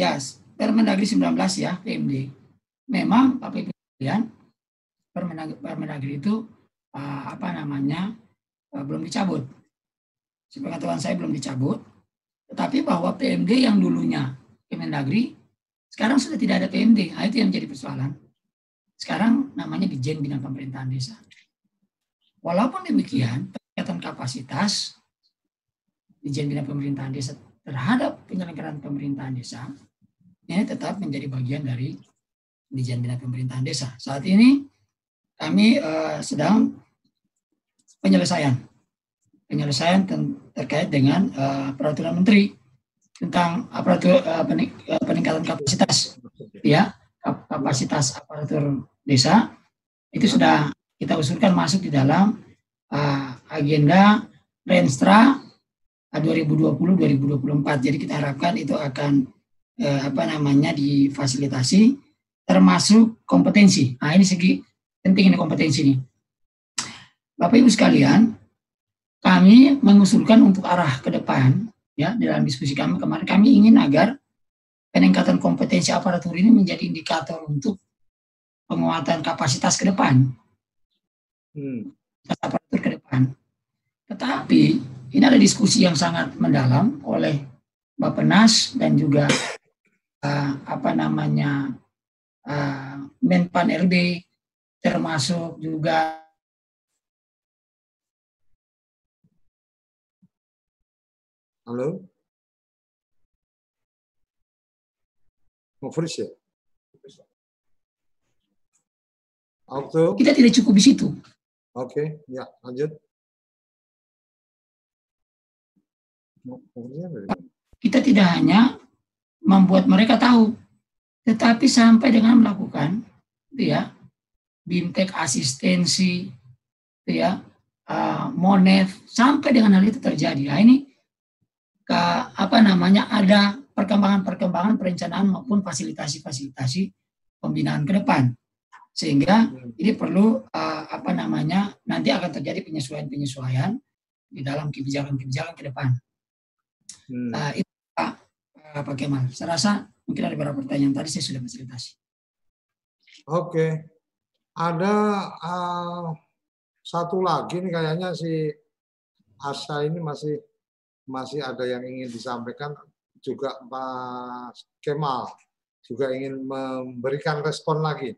Ya, yes, Permendagri 19 ya, PMD. Memang Ibu sekalian, Permendagri, Permendagri itu uh, apa namanya uh, belum dicabut. Sepengetahuan saya belum dicabut. Tetapi bahwa PMD yang dulunya Kemendagri, sekarang sudah tidak ada PMD. Nah, itu yang menjadi persoalan. Sekarang namanya Dijen Bina Pemerintahan Desa. Walaupun demikian, peningkatan kapasitas Dijen Bina Pemerintahan Desa terhadap penyelenggaraan pemerintahan desa ini tetap menjadi bagian dari Dijen Bina Pemerintahan Desa. Saat ini kami uh, sedang penyelesaian. Penyelesaian terkait dengan uh, peraturan menteri tentang aparatur uh, peningkatan kapasitas. Ya kapasitas aparatur desa itu sudah kita usulkan masuk di dalam uh, agenda Renstra 2020-2024. Jadi kita harapkan itu akan uh, apa namanya difasilitasi termasuk kompetensi. Nah ini segi penting ini kompetensi ini. Bapak Ibu sekalian, kami mengusulkan untuk arah ke depan ya dalam diskusi kami kemarin kami ingin agar peningkatan kompetensi aparatur ini menjadi indikator untuk penguatan kapasitas ke depan hmm. ke depan. Tetapi ini ada diskusi yang sangat mendalam oleh Bapak Nas dan juga uh, apa namanya uh, Menpan RB termasuk juga Halo? Mau ya? Auto. Kita tidak cukup di situ. Oke, ya lanjut. Kita tidak hanya membuat mereka tahu, tetapi sampai dengan melakukan, itu ya, bimtek asistensi, itu ya, uh, monet, sampai dengan hal itu terjadi. Nah ini apa namanya ada perkembangan-perkembangan perencanaan maupun fasilitasi-fasilitasi pembinaan ke depan. Sehingga hmm. ini perlu uh, apa namanya nanti akan terjadi penyesuaian-penyesuaian di dalam kebijakan-kebijakan ke depan. Hmm. Uh, itu Pak, uh, Pak Kemal. Saya rasa mungkin ada beberapa pertanyaan tadi saya sudah fasilitasi. Oke, ada uh, satu lagi nih kayaknya si Asa ini masih masih ada yang ingin disampaikan juga Pak Kemal juga ingin memberikan respon lagi.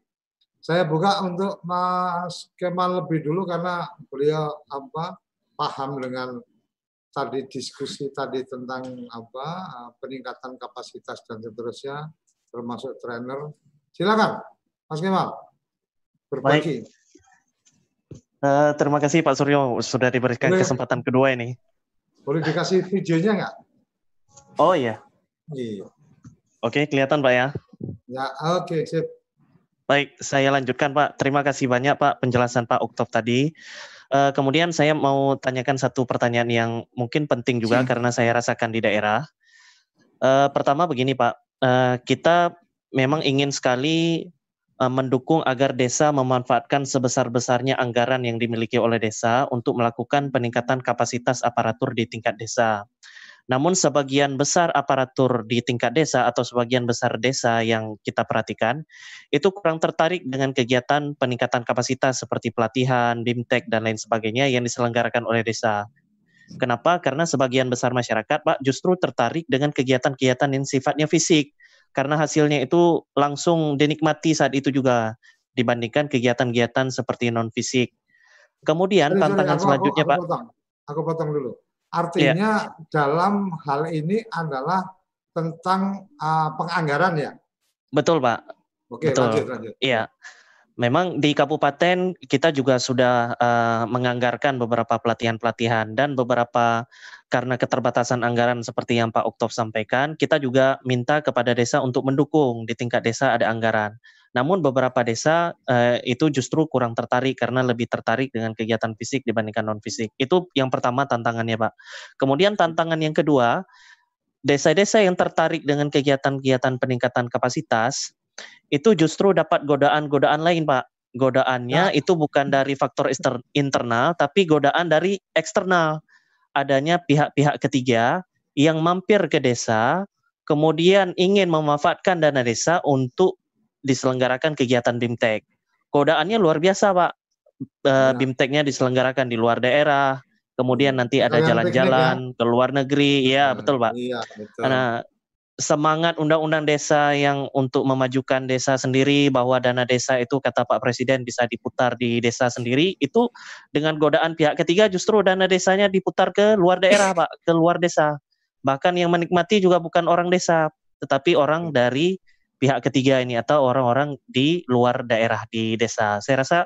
Saya buka untuk Mas Kemal lebih dulu karena beliau apa paham dengan tadi diskusi tadi tentang apa peningkatan kapasitas dan seterusnya termasuk trainer. Silakan Mas Kemal berbagi. Baik. Uh, terima kasih Pak Suryo sudah diberikan boleh, kesempatan kedua ini. Boleh dikasih videonya nggak? Oh iya. Iya. Oke, kelihatan Pak ya? Ya, oke, okay, sip. Baik, saya lanjutkan Pak. Terima kasih banyak Pak penjelasan Pak Oktob tadi. Uh, kemudian saya mau tanyakan satu pertanyaan yang mungkin penting juga Sip. karena saya rasakan di daerah. Uh, pertama begini Pak, uh, kita memang ingin sekali Eh, mendukung agar desa memanfaatkan sebesar-besarnya anggaran yang dimiliki oleh desa untuk melakukan peningkatan kapasitas aparatur di tingkat desa. Namun sebagian besar aparatur di tingkat desa atau sebagian besar desa yang kita perhatikan itu kurang tertarik dengan kegiatan peningkatan kapasitas seperti pelatihan, BIMTEK dan lain sebagainya yang diselenggarakan oleh desa. Kenapa? Karena sebagian besar masyarakat, Pak, justru tertarik dengan kegiatan-kegiatan yang sifatnya fisik, karena hasilnya itu langsung dinikmati saat itu juga dibandingkan kegiatan-kegiatan seperti non fisik. Kemudian sorry, tantangan sorry, aku, selanjutnya aku, aku Pak. Potong. Aku potong dulu. Artinya ya. dalam hal ini adalah tentang uh, penganggaran ya. Betul Pak. Oke Betul. lanjut lanjut. Iya. Memang di kabupaten kita juga sudah uh, menganggarkan beberapa pelatihan-pelatihan dan beberapa karena keterbatasan anggaran seperti yang Pak Oktob sampaikan, kita juga minta kepada desa untuk mendukung di tingkat desa ada anggaran. Namun beberapa desa uh, itu justru kurang tertarik karena lebih tertarik dengan kegiatan fisik dibandingkan non fisik. Itu yang pertama tantangannya, Pak. Kemudian tantangan yang kedua, desa-desa yang tertarik dengan kegiatan-kegiatan peningkatan kapasitas itu justru dapat godaan-godaan lain, Pak. Godaannya nah. itu bukan dari faktor internal, tapi godaan dari eksternal. Adanya pihak-pihak ketiga yang mampir ke desa, kemudian ingin memanfaatkan dana desa untuk diselenggarakan kegiatan BIMTEK. Godaannya luar biasa, Pak. Uh, BIMTEKnya diselenggarakan di luar daerah, kemudian nanti ada jalan-jalan ya. ke luar negeri, ya nah, betul Pak. Iya, betul. Nah, semangat undang-undang desa yang untuk memajukan desa sendiri bahwa dana desa itu kata Pak Presiden bisa diputar di desa sendiri itu dengan godaan pihak ketiga justru dana desanya diputar ke luar daerah Pak ke luar desa bahkan yang menikmati juga bukan orang desa tetapi orang dari pihak ketiga ini atau orang-orang di luar daerah di desa. Saya rasa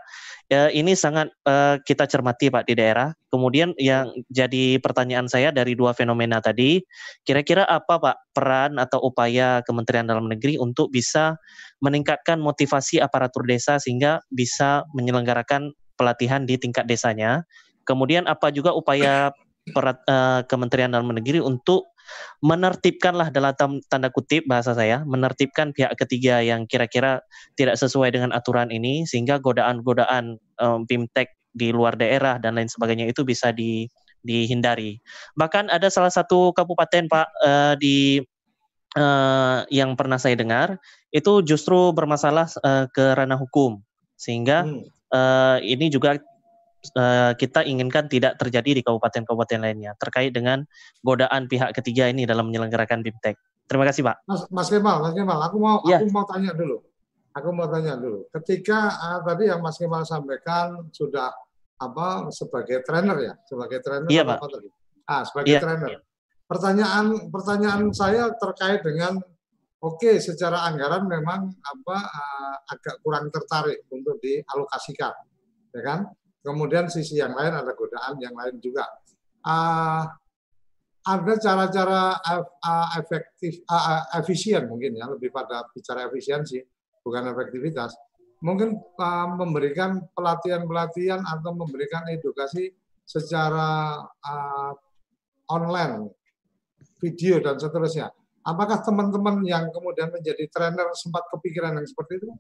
ya, ini sangat uh, kita cermati Pak di daerah. Kemudian yang jadi pertanyaan saya dari dua fenomena tadi, kira-kira apa Pak peran atau upaya Kementerian Dalam Negeri untuk bisa meningkatkan motivasi aparatur desa sehingga bisa menyelenggarakan pelatihan di tingkat desanya. Kemudian apa juga upaya perat, uh, Kementerian Dalam Negeri untuk menertibkanlah dalam tanda kutip bahasa saya, menertibkan pihak ketiga yang kira-kira tidak sesuai dengan aturan ini sehingga godaan-godaan um, BIMTEK di luar daerah dan lain sebagainya itu bisa di, dihindari. Bahkan ada salah satu kabupaten Pak uh, di uh, yang pernah saya dengar itu justru bermasalah uh, ke ranah hukum sehingga hmm. uh, ini juga Eh, kita inginkan tidak terjadi di kabupaten-kabupaten lainnya terkait dengan godaan pihak ketiga ini dalam menyelenggarakan BIMTEK. Terima kasih Pak. Mas, Mas Kemal, Mas Kemal, aku mau ya. aku mau tanya dulu. Aku mau tanya dulu. Ketika uh, tadi yang Mas Kemal sampaikan sudah apa sebagai trainer ya, sebagai trainer iya, apa Pak. tadi? Ah, sebagai ya, trainer. Ya. Pertanyaan pertanyaan saya terkait dengan oke okay, secara anggaran memang apa uh, agak kurang tertarik untuk dialokasikan, ya kan? Kemudian sisi yang lain ada godaan yang lain juga. Uh, ada cara-cara uh, efektif, uh, efisien mungkin ya, lebih pada bicara efisiensi, bukan efektivitas. Mungkin uh, memberikan pelatihan-pelatihan atau memberikan edukasi secara uh, online, video dan seterusnya. Apakah teman-teman yang kemudian menjadi trainer sempat kepikiran yang seperti itu?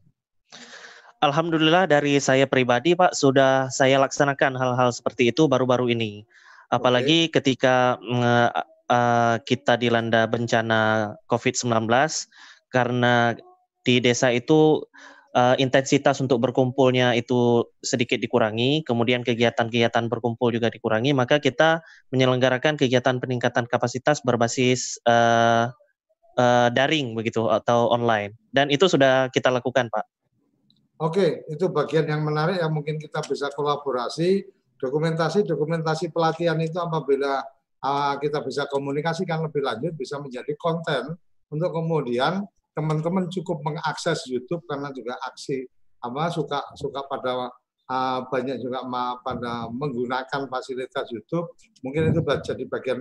Alhamdulillah dari saya pribadi Pak sudah saya laksanakan hal-hal seperti itu baru-baru ini. Apalagi okay. ketika uh, kita dilanda bencana COVID-19 karena di desa itu uh, intensitas untuk berkumpulnya itu sedikit dikurangi, kemudian kegiatan-kegiatan berkumpul juga dikurangi, maka kita menyelenggarakan kegiatan peningkatan kapasitas berbasis uh, uh, daring begitu atau online. Dan itu sudah kita lakukan, Pak. Oke, itu bagian yang menarik yang mungkin kita bisa kolaborasi. Dokumentasi-dokumentasi pelatihan itu apabila uh, kita bisa komunikasikan lebih lanjut bisa menjadi konten. Untuk kemudian teman-teman cukup mengakses YouTube karena juga aksi apa suka suka pada uh, banyak juga ma, pada menggunakan fasilitas YouTube. Mungkin itu jadi bagian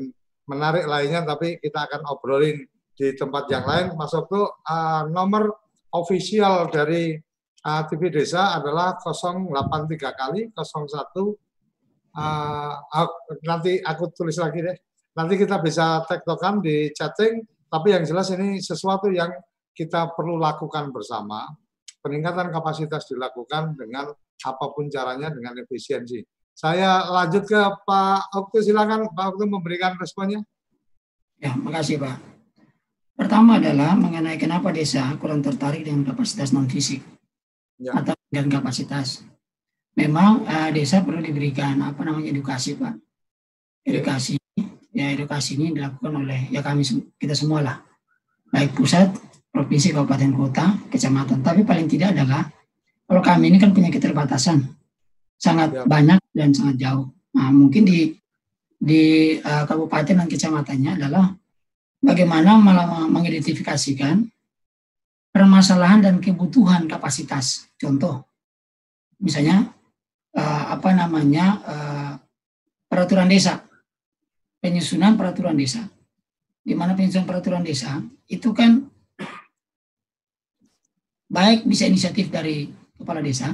menarik lainnya tapi kita akan obrolin di tempat yang lain. Mas Okto uh, nomor official dari uh, TV Desa adalah 083 kali 01 uh, nanti aku tulis lagi deh. Nanti kita bisa tektokan di chatting, tapi yang jelas ini sesuatu yang kita perlu lakukan bersama. Peningkatan kapasitas dilakukan dengan apa pun caranya dengan efisiensi. Saya lanjut ke Pak Okto, silakan Pak Okto memberikan responnya. Ya, makasih Pak. Pertama adalah mengenai kenapa desa kurang tertarik dengan kapasitas non fisik ya. atau dengan kapasitas. Memang uh, desa perlu diberikan apa namanya edukasi pak. Edukasi ya edukasi ini dilakukan oleh ya kami kita semua lah baik pusat provinsi kabupaten kota kecamatan. Tapi paling tidak adalah kalau kami ini kan punya keterbatasan. Sangat ya. banyak dan sangat jauh. Nah mungkin di di uh, kabupaten dan kecamatannya adalah bagaimana malah mengidentifikasikan permasalahan dan kebutuhan kapasitas contoh misalnya uh, apa namanya uh, peraturan desa, penyusunan peraturan desa. Di mana penyusunan peraturan desa itu kan baik bisa inisiatif dari kepala desa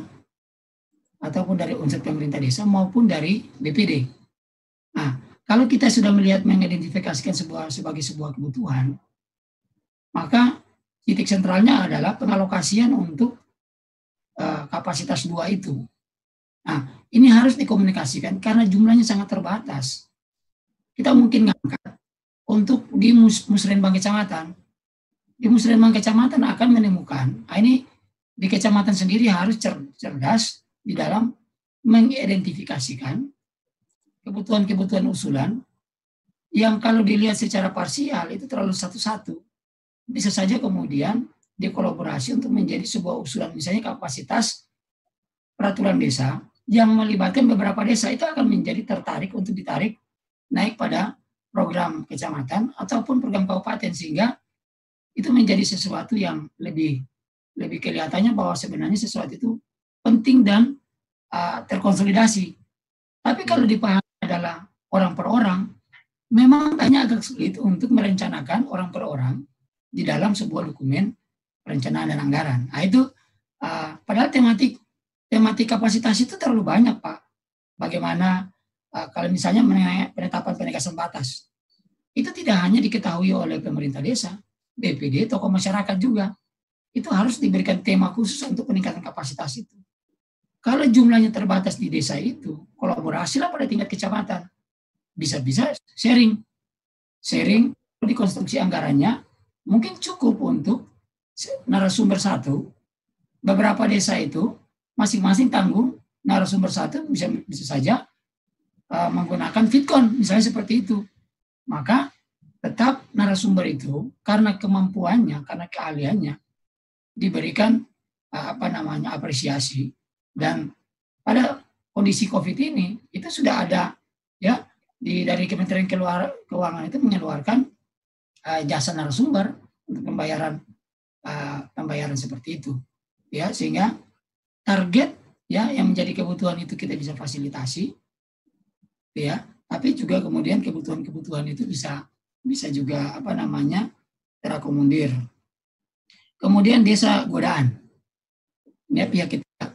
ataupun dari unsur pemerintah desa maupun dari BPD. Nah, kalau kita sudah melihat mengidentifikasikan sebuah sebagai sebuah kebutuhan, maka titik sentralnya adalah pengalokasian untuk uh, kapasitas dua itu. Nah, ini harus dikomunikasikan karena jumlahnya sangat terbatas. Kita mungkin ngangkat untuk di mus musrenbang kecamatan. Di musrenbang kecamatan akan menemukan, nah ini di kecamatan sendiri harus cer cerdas di dalam mengidentifikasikan kebutuhan-kebutuhan usulan yang kalau dilihat secara parsial itu terlalu satu-satu. Bisa saja kemudian dikolaborasi untuk menjadi sebuah usulan misalnya kapasitas peraturan desa yang melibatkan beberapa desa itu akan menjadi tertarik untuk ditarik naik pada program kecamatan ataupun program kabupaten sehingga itu menjadi sesuatu yang lebih lebih kelihatannya bahwa sebenarnya sesuatu itu penting dan uh, terkonsolidasi. Tapi kalau dipahami adalah orang per orang, memang hanya agak sulit untuk merencanakan orang per orang di dalam sebuah dokumen perencanaan dan anggaran. Nah, itu uh, padahal tematik tematik kapasitas itu terlalu banyak, Pak. Bagaimana uh, kalau misalnya penetapan penegasan batas. Itu tidak hanya diketahui oleh pemerintah desa, BPD, tokoh masyarakat juga. Itu harus diberikan tema khusus untuk peningkatan kapasitas itu. Kalau jumlahnya terbatas di desa itu, kolaborasilah pada tingkat kecamatan. Bisa-bisa sharing. Sharing di konstruksi anggarannya mungkin cukup untuk narasumber satu. Beberapa desa itu masing-masing tanggung narasumber satu bisa bisa saja uh, menggunakan Fitcon misalnya seperti itu maka tetap narasumber itu karena kemampuannya karena keahliannya diberikan uh, apa namanya apresiasi dan pada kondisi COVID ini itu sudah ada ya di dari Kementerian Keluar, Keuangan itu mengeluarkan uh, jasa narasumber untuk pembayaran uh, pembayaran seperti itu. Ya sehingga target ya yang menjadi kebutuhan itu kita bisa fasilitasi. Ya tapi juga kemudian kebutuhan-kebutuhan itu bisa bisa juga apa namanya terakomodir. Kemudian desa godaan. Ini pihak kita.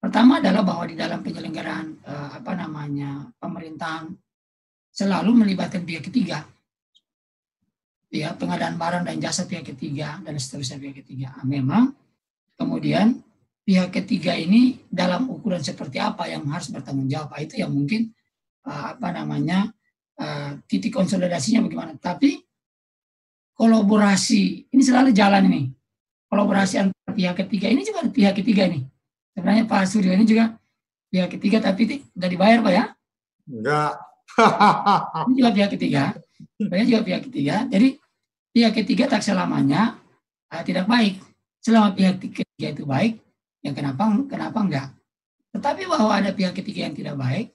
Pertama adalah bahwa di dalam penyelenggaraan eh, apa namanya pemerintahan selalu melibatkan pihak ketiga ya pengadaan barang dan jasa pihak ketiga dan seterusnya pihak ketiga. Nah, memang kemudian pihak ketiga ini dalam ukuran seperti apa yang harus bertanggung jawab? Ah, itu yang mungkin uh, apa namanya uh, titik konsolidasinya bagaimana? Tapi kolaborasi ini selalu jalan ini. Kolaborasi antara pihak ketiga ini juga pihak ketiga ini. Sebenarnya Pak Suryo ini juga pihak ketiga tapi tidak dibayar Pak ya? Enggak ini juga pihak ketiga. Sebenarnya juga pihak ketiga. Jadi pihak ketiga tak selamanya uh, tidak baik selama pihak ketiga itu baik Ya kenapa kenapa enggak? Tetapi bahwa ada pihak ketiga yang tidak baik,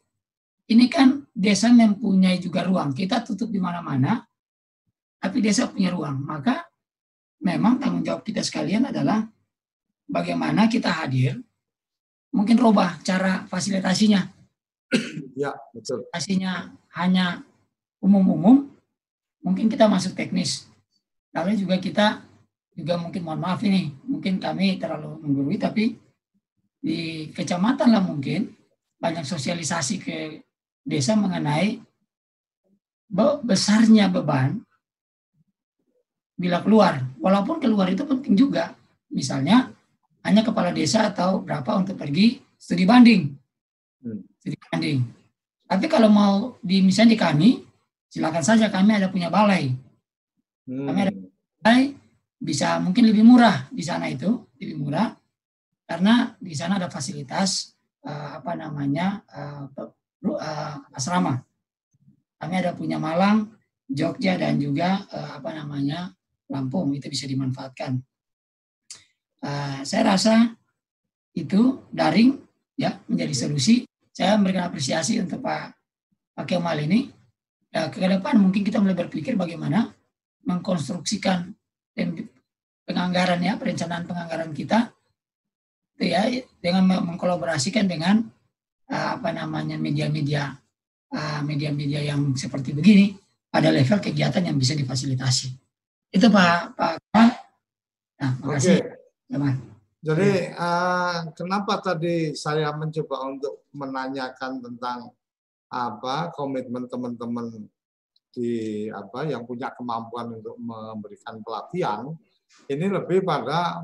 ini kan desa mempunyai juga ruang. Kita tutup di mana-mana, tapi desa punya ruang. Maka memang tanggung jawab kita sekalian adalah bagaimana kita hadir, mungkin robah cara fasilitasinya. Ya, betul. Fasilitasinya hanya umum-umum, mungkin kita masuk teknis. Lalu juga kita juga mungkin mohon maaf ini, mungkin kami terlalu menggurui, tapi di kecamatan lah mungkin banyak sosialisasi ke desa mengenai besarnya beban bila keluar. Walaupun keluar itu penting juga. Misalnya hanya kepala desa atau berapa untuk pergi studi banding. Hmm. Studi banding. Tapi kalau mau di misalnya di kami, silakan saja kami ada punya balai. Kami ada hmm. Bisa mungkin lebih murah di sana itu, lebih murah karena di sana ada fasilitas uh, apa namanya uh, uh, asrama. Kami ada punya Malang, Jogja dan juga uh, apa namanya Lampung itu bisa dimanfaatkan. Uh, saya rasa itu daring ya menjadi solusi. Saya memberikan apresiasi untuk Pak Pak Kemal ini. Ya, ke depan mungkin kita mulai berpikir bagaimana mengkonstruksikan penganggaran ya perencanaan penganggaran kita ya dengan mengkolaborasikan dengan uh, apa namanya media-media uh, media-media yang seperti begini pada level kegiatan yang bisa difasilitasi itu Pak Pak Nah, makasih. Okay. Jadi uh, kenapa tadi saya mencoba untuk menanyakan tentang apa komitmen teman-teman di apa yang punya kemampuan untuk memberikan pelatihan ini lebih pada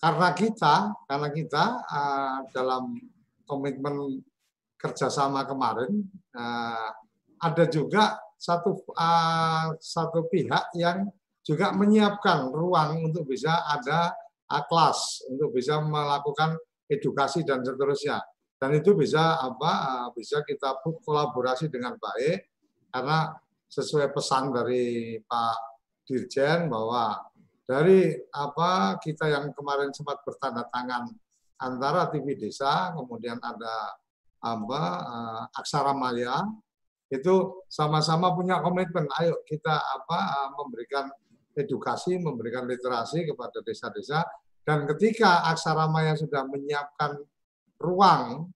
karena kita karena kita uh, dalam komitmen kerjasama kemarin uh, ada juga satu uh, satu pihak yang juga menyiapkan ruang untuk bisa ada uh, kelas untuk bisa melakukan edukasi dan seterusnya. Dan itu bisa apa uh, bisa kita kolaborasi dengan baik karena sesuai pesan dari Pak Dirjen bahwa dari apa kita yang kemarin sempat bertanda tangan antara TV Desa, kemudian ada apa uh, Aksara Maya itu sama-sama punya komitmen. Ayo kita apa memberikan edukasi, memberikan literasi kepada desa-desa dan ketika Aksara Maya sudah menyiapkan ruang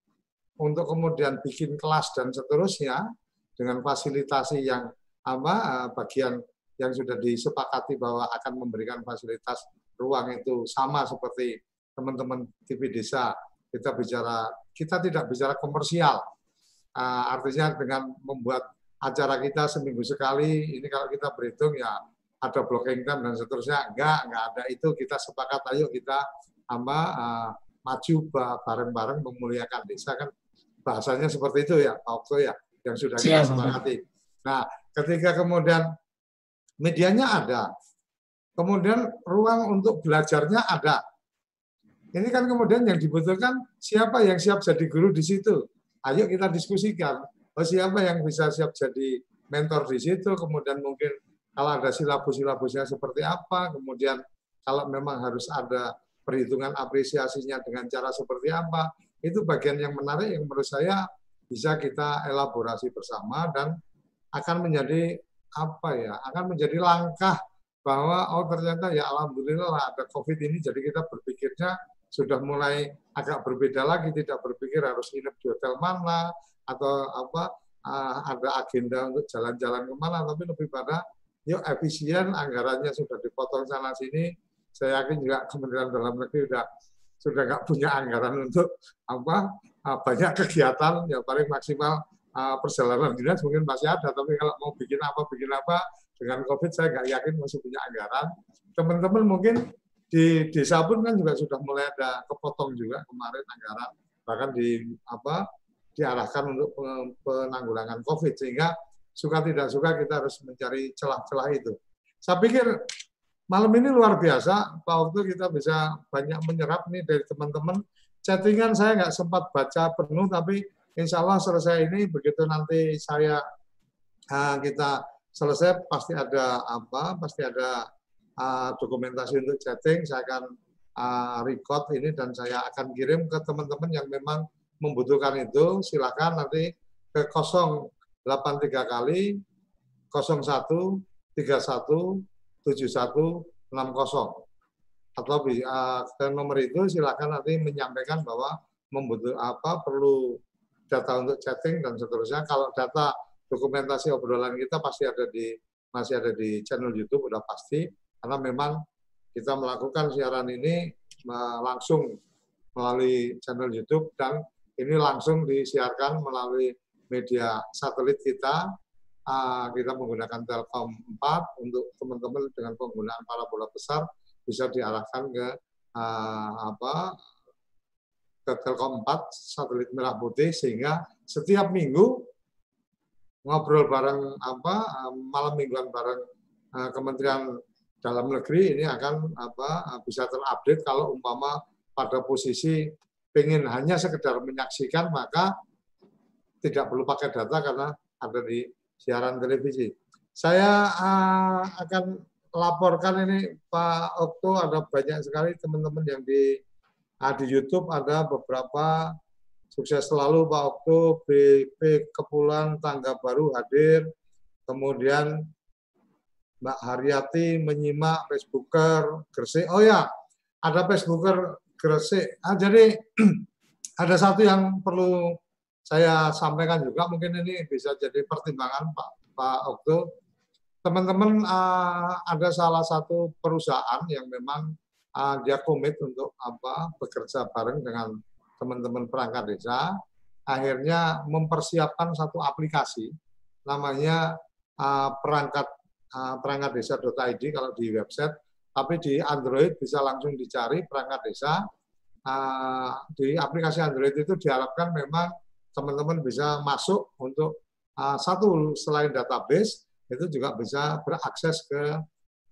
untuk kemudian bikin kelas dan seterusnya dengan fasilitasi yang apa bagian yang sudah disepakati bahwa akan memberikan fasilitas ruang itu sama seperti teman-teman TV desa. Kita bicara, kita tidak bicara komersial. Uh, artinya dengan membuat acara kita seminggu sekali, ini kalau kita berhitung ya ada blocking time dan seterusnya, enggak, enggak ada itu kita sepakat ayo kita apa uh, maju bareng-bareng memuliakan desa kan bahasanya seperti itu ya Pak Okto ya yang sudah kita sepakati. Nah, ketika kemudian medianya ada. Kemudian ruang untuk belajarnya ada. Ini kan kemudian yang dibutuhkan siapa yang siap jadi guru di situ. Ayo kita diskusikan. Oh, siapa yang bisa siap jadi mentor di situ. Kemudian mungkin kalau ada silabus-silabusnya seperti apa. Kemudian kalau memang harus ada perhitungan apresiasinya dengan cara seperti apa. Itu bagian yang menarik yang menurut saya bisa kita elaborasi bersama dan akan menjadi apa ya akan menjadi langkah bahwa oh ternyata ya alhamdulillah lah ada covid ini jadi kita berpikirnya sudah mulai agak berbeda lagi tidak berpikir harus nginep di hotel mana atau apa uh, ada agenda untuk jalan-jalan ke mana tapi lebih pada yuk efisien anggarannya sudah dipotong sana sini. Saya yakin juga Kementerian Dalam Negeri sudah sudah nggak punya anggaran untuk apa uh, banyak kegiatan ya paling maksimal uh, perjalanan dinas mungkin masih ada, tapi kalau mau bikin apa bikin apa dengan COVID saya nggak yakin masih punya anggaran. Teman-teman mungkin di desa pun kan juga sudah mulai ada kepotong juga kemarin anggaran bahkan di apa diarahkan untuk penanggulangan COVID sehingga suka tidak suka kita harus mencari celah-celah itu. Saya pikir malam ini luar biasa, Pak Waktu kita bisa banyak menyerap nih dari teman-teman. Chattingan saya nggak sempat baca penuh, tapi insya Allah selesai ini begitu nanti saya uh, kita selesai pasti ada apa, pasti ada uh, dokumentasi untuk chatting. Saya akan uh, record ini dan saya akan kirim ke teman-teman yang memang membutuhkan itu. Silakan nanti ke 083 kali 01 31 7160 atau uh, ke nomor itu silakan nanti menyampaikan bahwa membutuhkan apa perlu data untuk chatting dan seterusnya. Kalau data dokumentasi obrolan kita pasti ada di masih ada di channel YouTube udah pasti karena memang kita melakukan siaran ini langsung melalui channel YouTube dan ini langsung disiarkan melalui media satelit kita. kita menggunakan Telkom 4 untuk teman-teman dengan penggunaan parabola besar bisa diarahkan ke apa ke Telkom 4 satelit merah putih sehingga setiap minggu ngobrol bareng apa malam mingguan bareng Kementerian Dalam Negeri ini akan apa bisa terupdate kalau umpama pada posisi pengen hanya sekedar menyaksikan maka tidak perlu pakai data karena ada di siaran televisi. Saya uh, akan laporkan ini Pak Okto ada banyak sekali teman-teman yang di uh, di YouTube ada beberapa sukses selalu Pak Okto, BP Kepulan Tangga Baru hadir, kemudian Mbak Haryati menyimak Facebooker Gresik. Oh ya, ada Facebooker Gresik. Ah, jadi [CLEARS THROAT] ada satu yang perlu saya sampaikan juga, mungkin ini bisa jadi pertimbangan Pak Pak Okto. Teman-teman uh, ada salah satu perusahaan yang memang uh, dia komit untuk apa bekerja bareng dengan teman-teman perangkat desa, akhirnya mempersiapkan satu aplikasi namanya uh, perangkat uh, perangkat desa.id kalau di website, tapi di Android bisa langsung dicari perangkat desa. Uh, di aplikasi Android itu diharapkan memang teman-teman bisa masuk untuk uh, satu selain database itu juga bisa berakses ke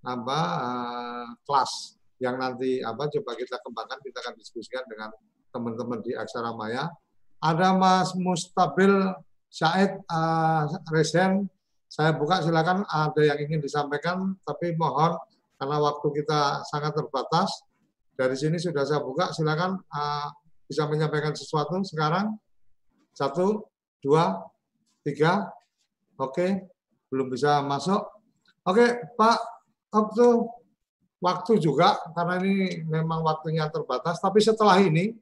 apa uh, kelas yang nanti apa coba kita kembangkan kita akan diskusikan dengan teman-teman di Aksara Maya. Ada Mas Mustabil Syed uh, Resen saya buka silakan ada yang ingin disampaikan, tapi mohon karena waktu kita sangat terbatas. Dari sini sudah saya buka, silakan uh, bisa menyampaikan sesuatu sekarang. Satu, dua, tiga. Oke, belum bisa masuk. Oke, Pak waktu waktu juga karena ini memang waktunya terbatas. Tapi setelah ini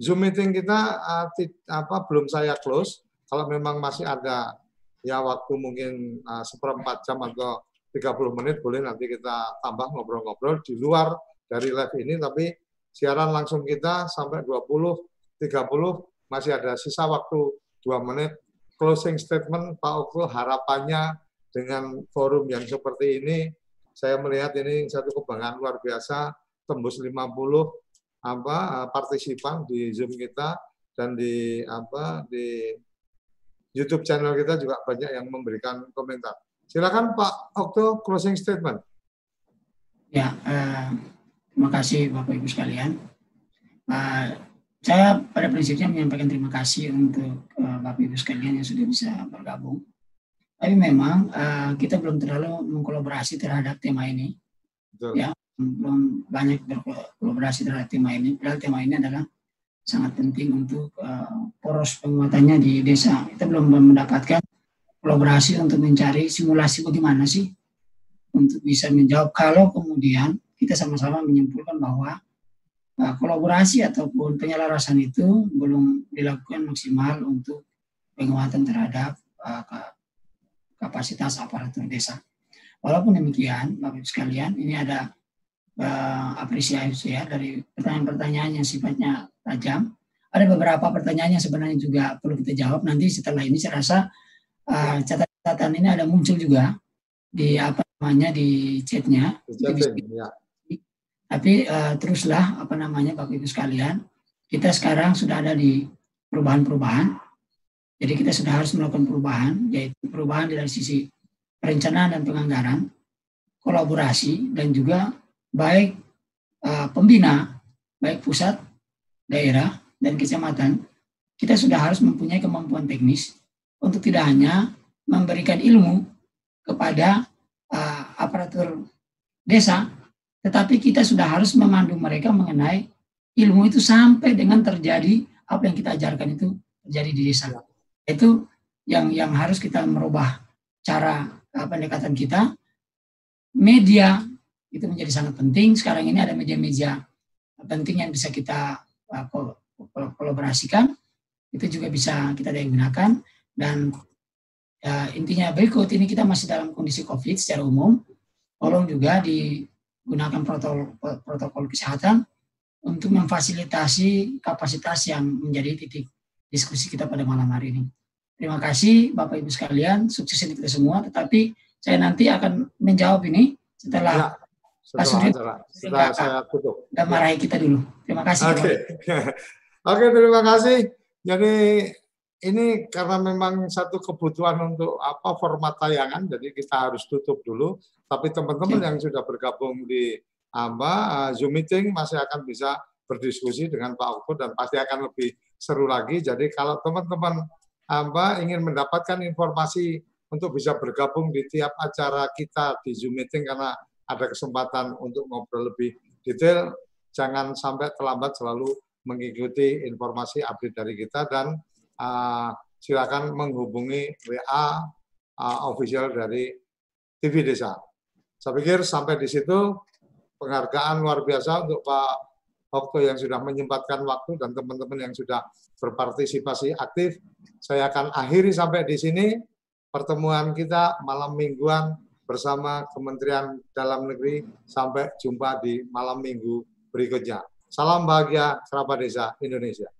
Zoom meeting kita uh, apa belum saya close. Kalau memang masih ada ya waktu mungkin uh, seperempat jam atau 30 menit boleh nanti kita tambah ngobrol-ngobrol di luar dari live ini tapi siaran langsung kita sampai 20 30 masih ada sisa waktu 2 menit closing statement Pak Okto harapannya dengan forum yang seperti ini saya melihat ini satu kebanggaan luar biasa tembus 50 apa partisipan di Zoom kita dan di apa di YouTube channel kita juga banyak yang memberikan komentar. Silakan Pak Okto closing statement. Ya, eh, terima kasih Bapak Ibu sekalian. Eh, saya pada prinsipnya menyampaikan terima kasih untuk eh, Bapak Ibu sekalian yang sudah bisa bergabung. Tapi memang eh, kita belum terlalu mengkolaborasi terhadap tema ini. Betul. Ya, belum banyak berkolaborasi terhadap tema ini. Padahal tema ini adalah sangat penting untuk uh, poros penguatannya di desa. Kita belum mendapatkan kolaborasi untuk mencari simulasi bagaimana sih untuk bisa menjawab kalau kemudian kita sama-sama menyimpulkan bahwa uh, kolaborasi ataupun penyelarasan itu belum dilakukan maksimal untuk penguatan terhadap uh, kapasitas aparatur desa. Walaupun demikian, Bapak Ibu sekalian, ini ada uh, apresiasi ya dari pertanyaan-pertanyaan yang sifatnya tajam. Ada beberapa pertanyaan yang sebenarnya juga perlu kita jawab nanti setelah ini saya rasa uh, catatan ini ada muncul juga di apa namanya di chatnya. Ya. Tapi uh, teruslah apa namanya Bapak Ibu sekalian, kita sekarang sudah ada di perubahan-perubahan. Jadi kita sudah harus melakukan perubahan, yaitu perubahan dari sisi perencanaan dan penganggaran, kolaborasi dan juga baik uh, pembina, baik pusat, daerah dan kecamatan, kita sudah harus mempunyai kemampuan teknis untuk tidak hanya memberikan ilmu kepada uh, aparatur desa, tetapi kita sudah harus memandu mereka mengenai ilmu itu sampai dengan terjadi apa yang kita ajarkan itu terjadi di desa. Itu yang yang harus kita merubah cara uh, pendekatan kita. Media itu menjadi sangat penting. Sekarang ini ada media-media penting yang bisa kita uh, kolaborasikan. Itu juga bisa kita gunakan dan Ya, intinya berikut ini kita masih dalam kondisi COVID secara umum. Tolong juga digunakan protokol, protokol kesehatan untuk memfasilitasi kapasitas yang menjadi titik diskusi kita pada malam hari ini. Terima kasih Bapak Ibu sekalian, sukses untuk kita semua. Tetapi saya nanti akan menjawab ini setelah ya, Pak Surya setelah saya tutup. Dan marahi kita dulu. Terima kasih. Oke, okay. [LAUGHS] Oke terima kasih. Jadi ini karena memang satu kebutuhan untuk apa format tayangan, jadi kita harus tutup dulu. Tapi teman-teman yang sudah bergabung di apa uh, Zoom meeting masih akan bisa berdiskusi dengan Pak Okto dan pasti akan lebih seru lagi. Jadi kalau teman-teman apa ingin mendapatkan informasi untuk bisa bergabung di tiap acara kita di Zoom meeting karena ada kesempatan untuk ngobrol lebih detail, jangan sampai terlambat selalu mengikuti informasi update dari kita dan uh, silakan menghubungi WA ah, official dari TV Desa. Saya pikir sampai di situ penghargaan luar biasa untuk Pak Okto yang sudah menyempatkan waktu dan teman-teman yang sudah berpartisipasi aktif. Saya akan akhiri sampai di sini pertemuan kita malam mingguan bersama Kementerian Dalam Negeri. Sampai jumpa di malam minggu berikutnya. Salam bahagia kerabat desa Indonesia.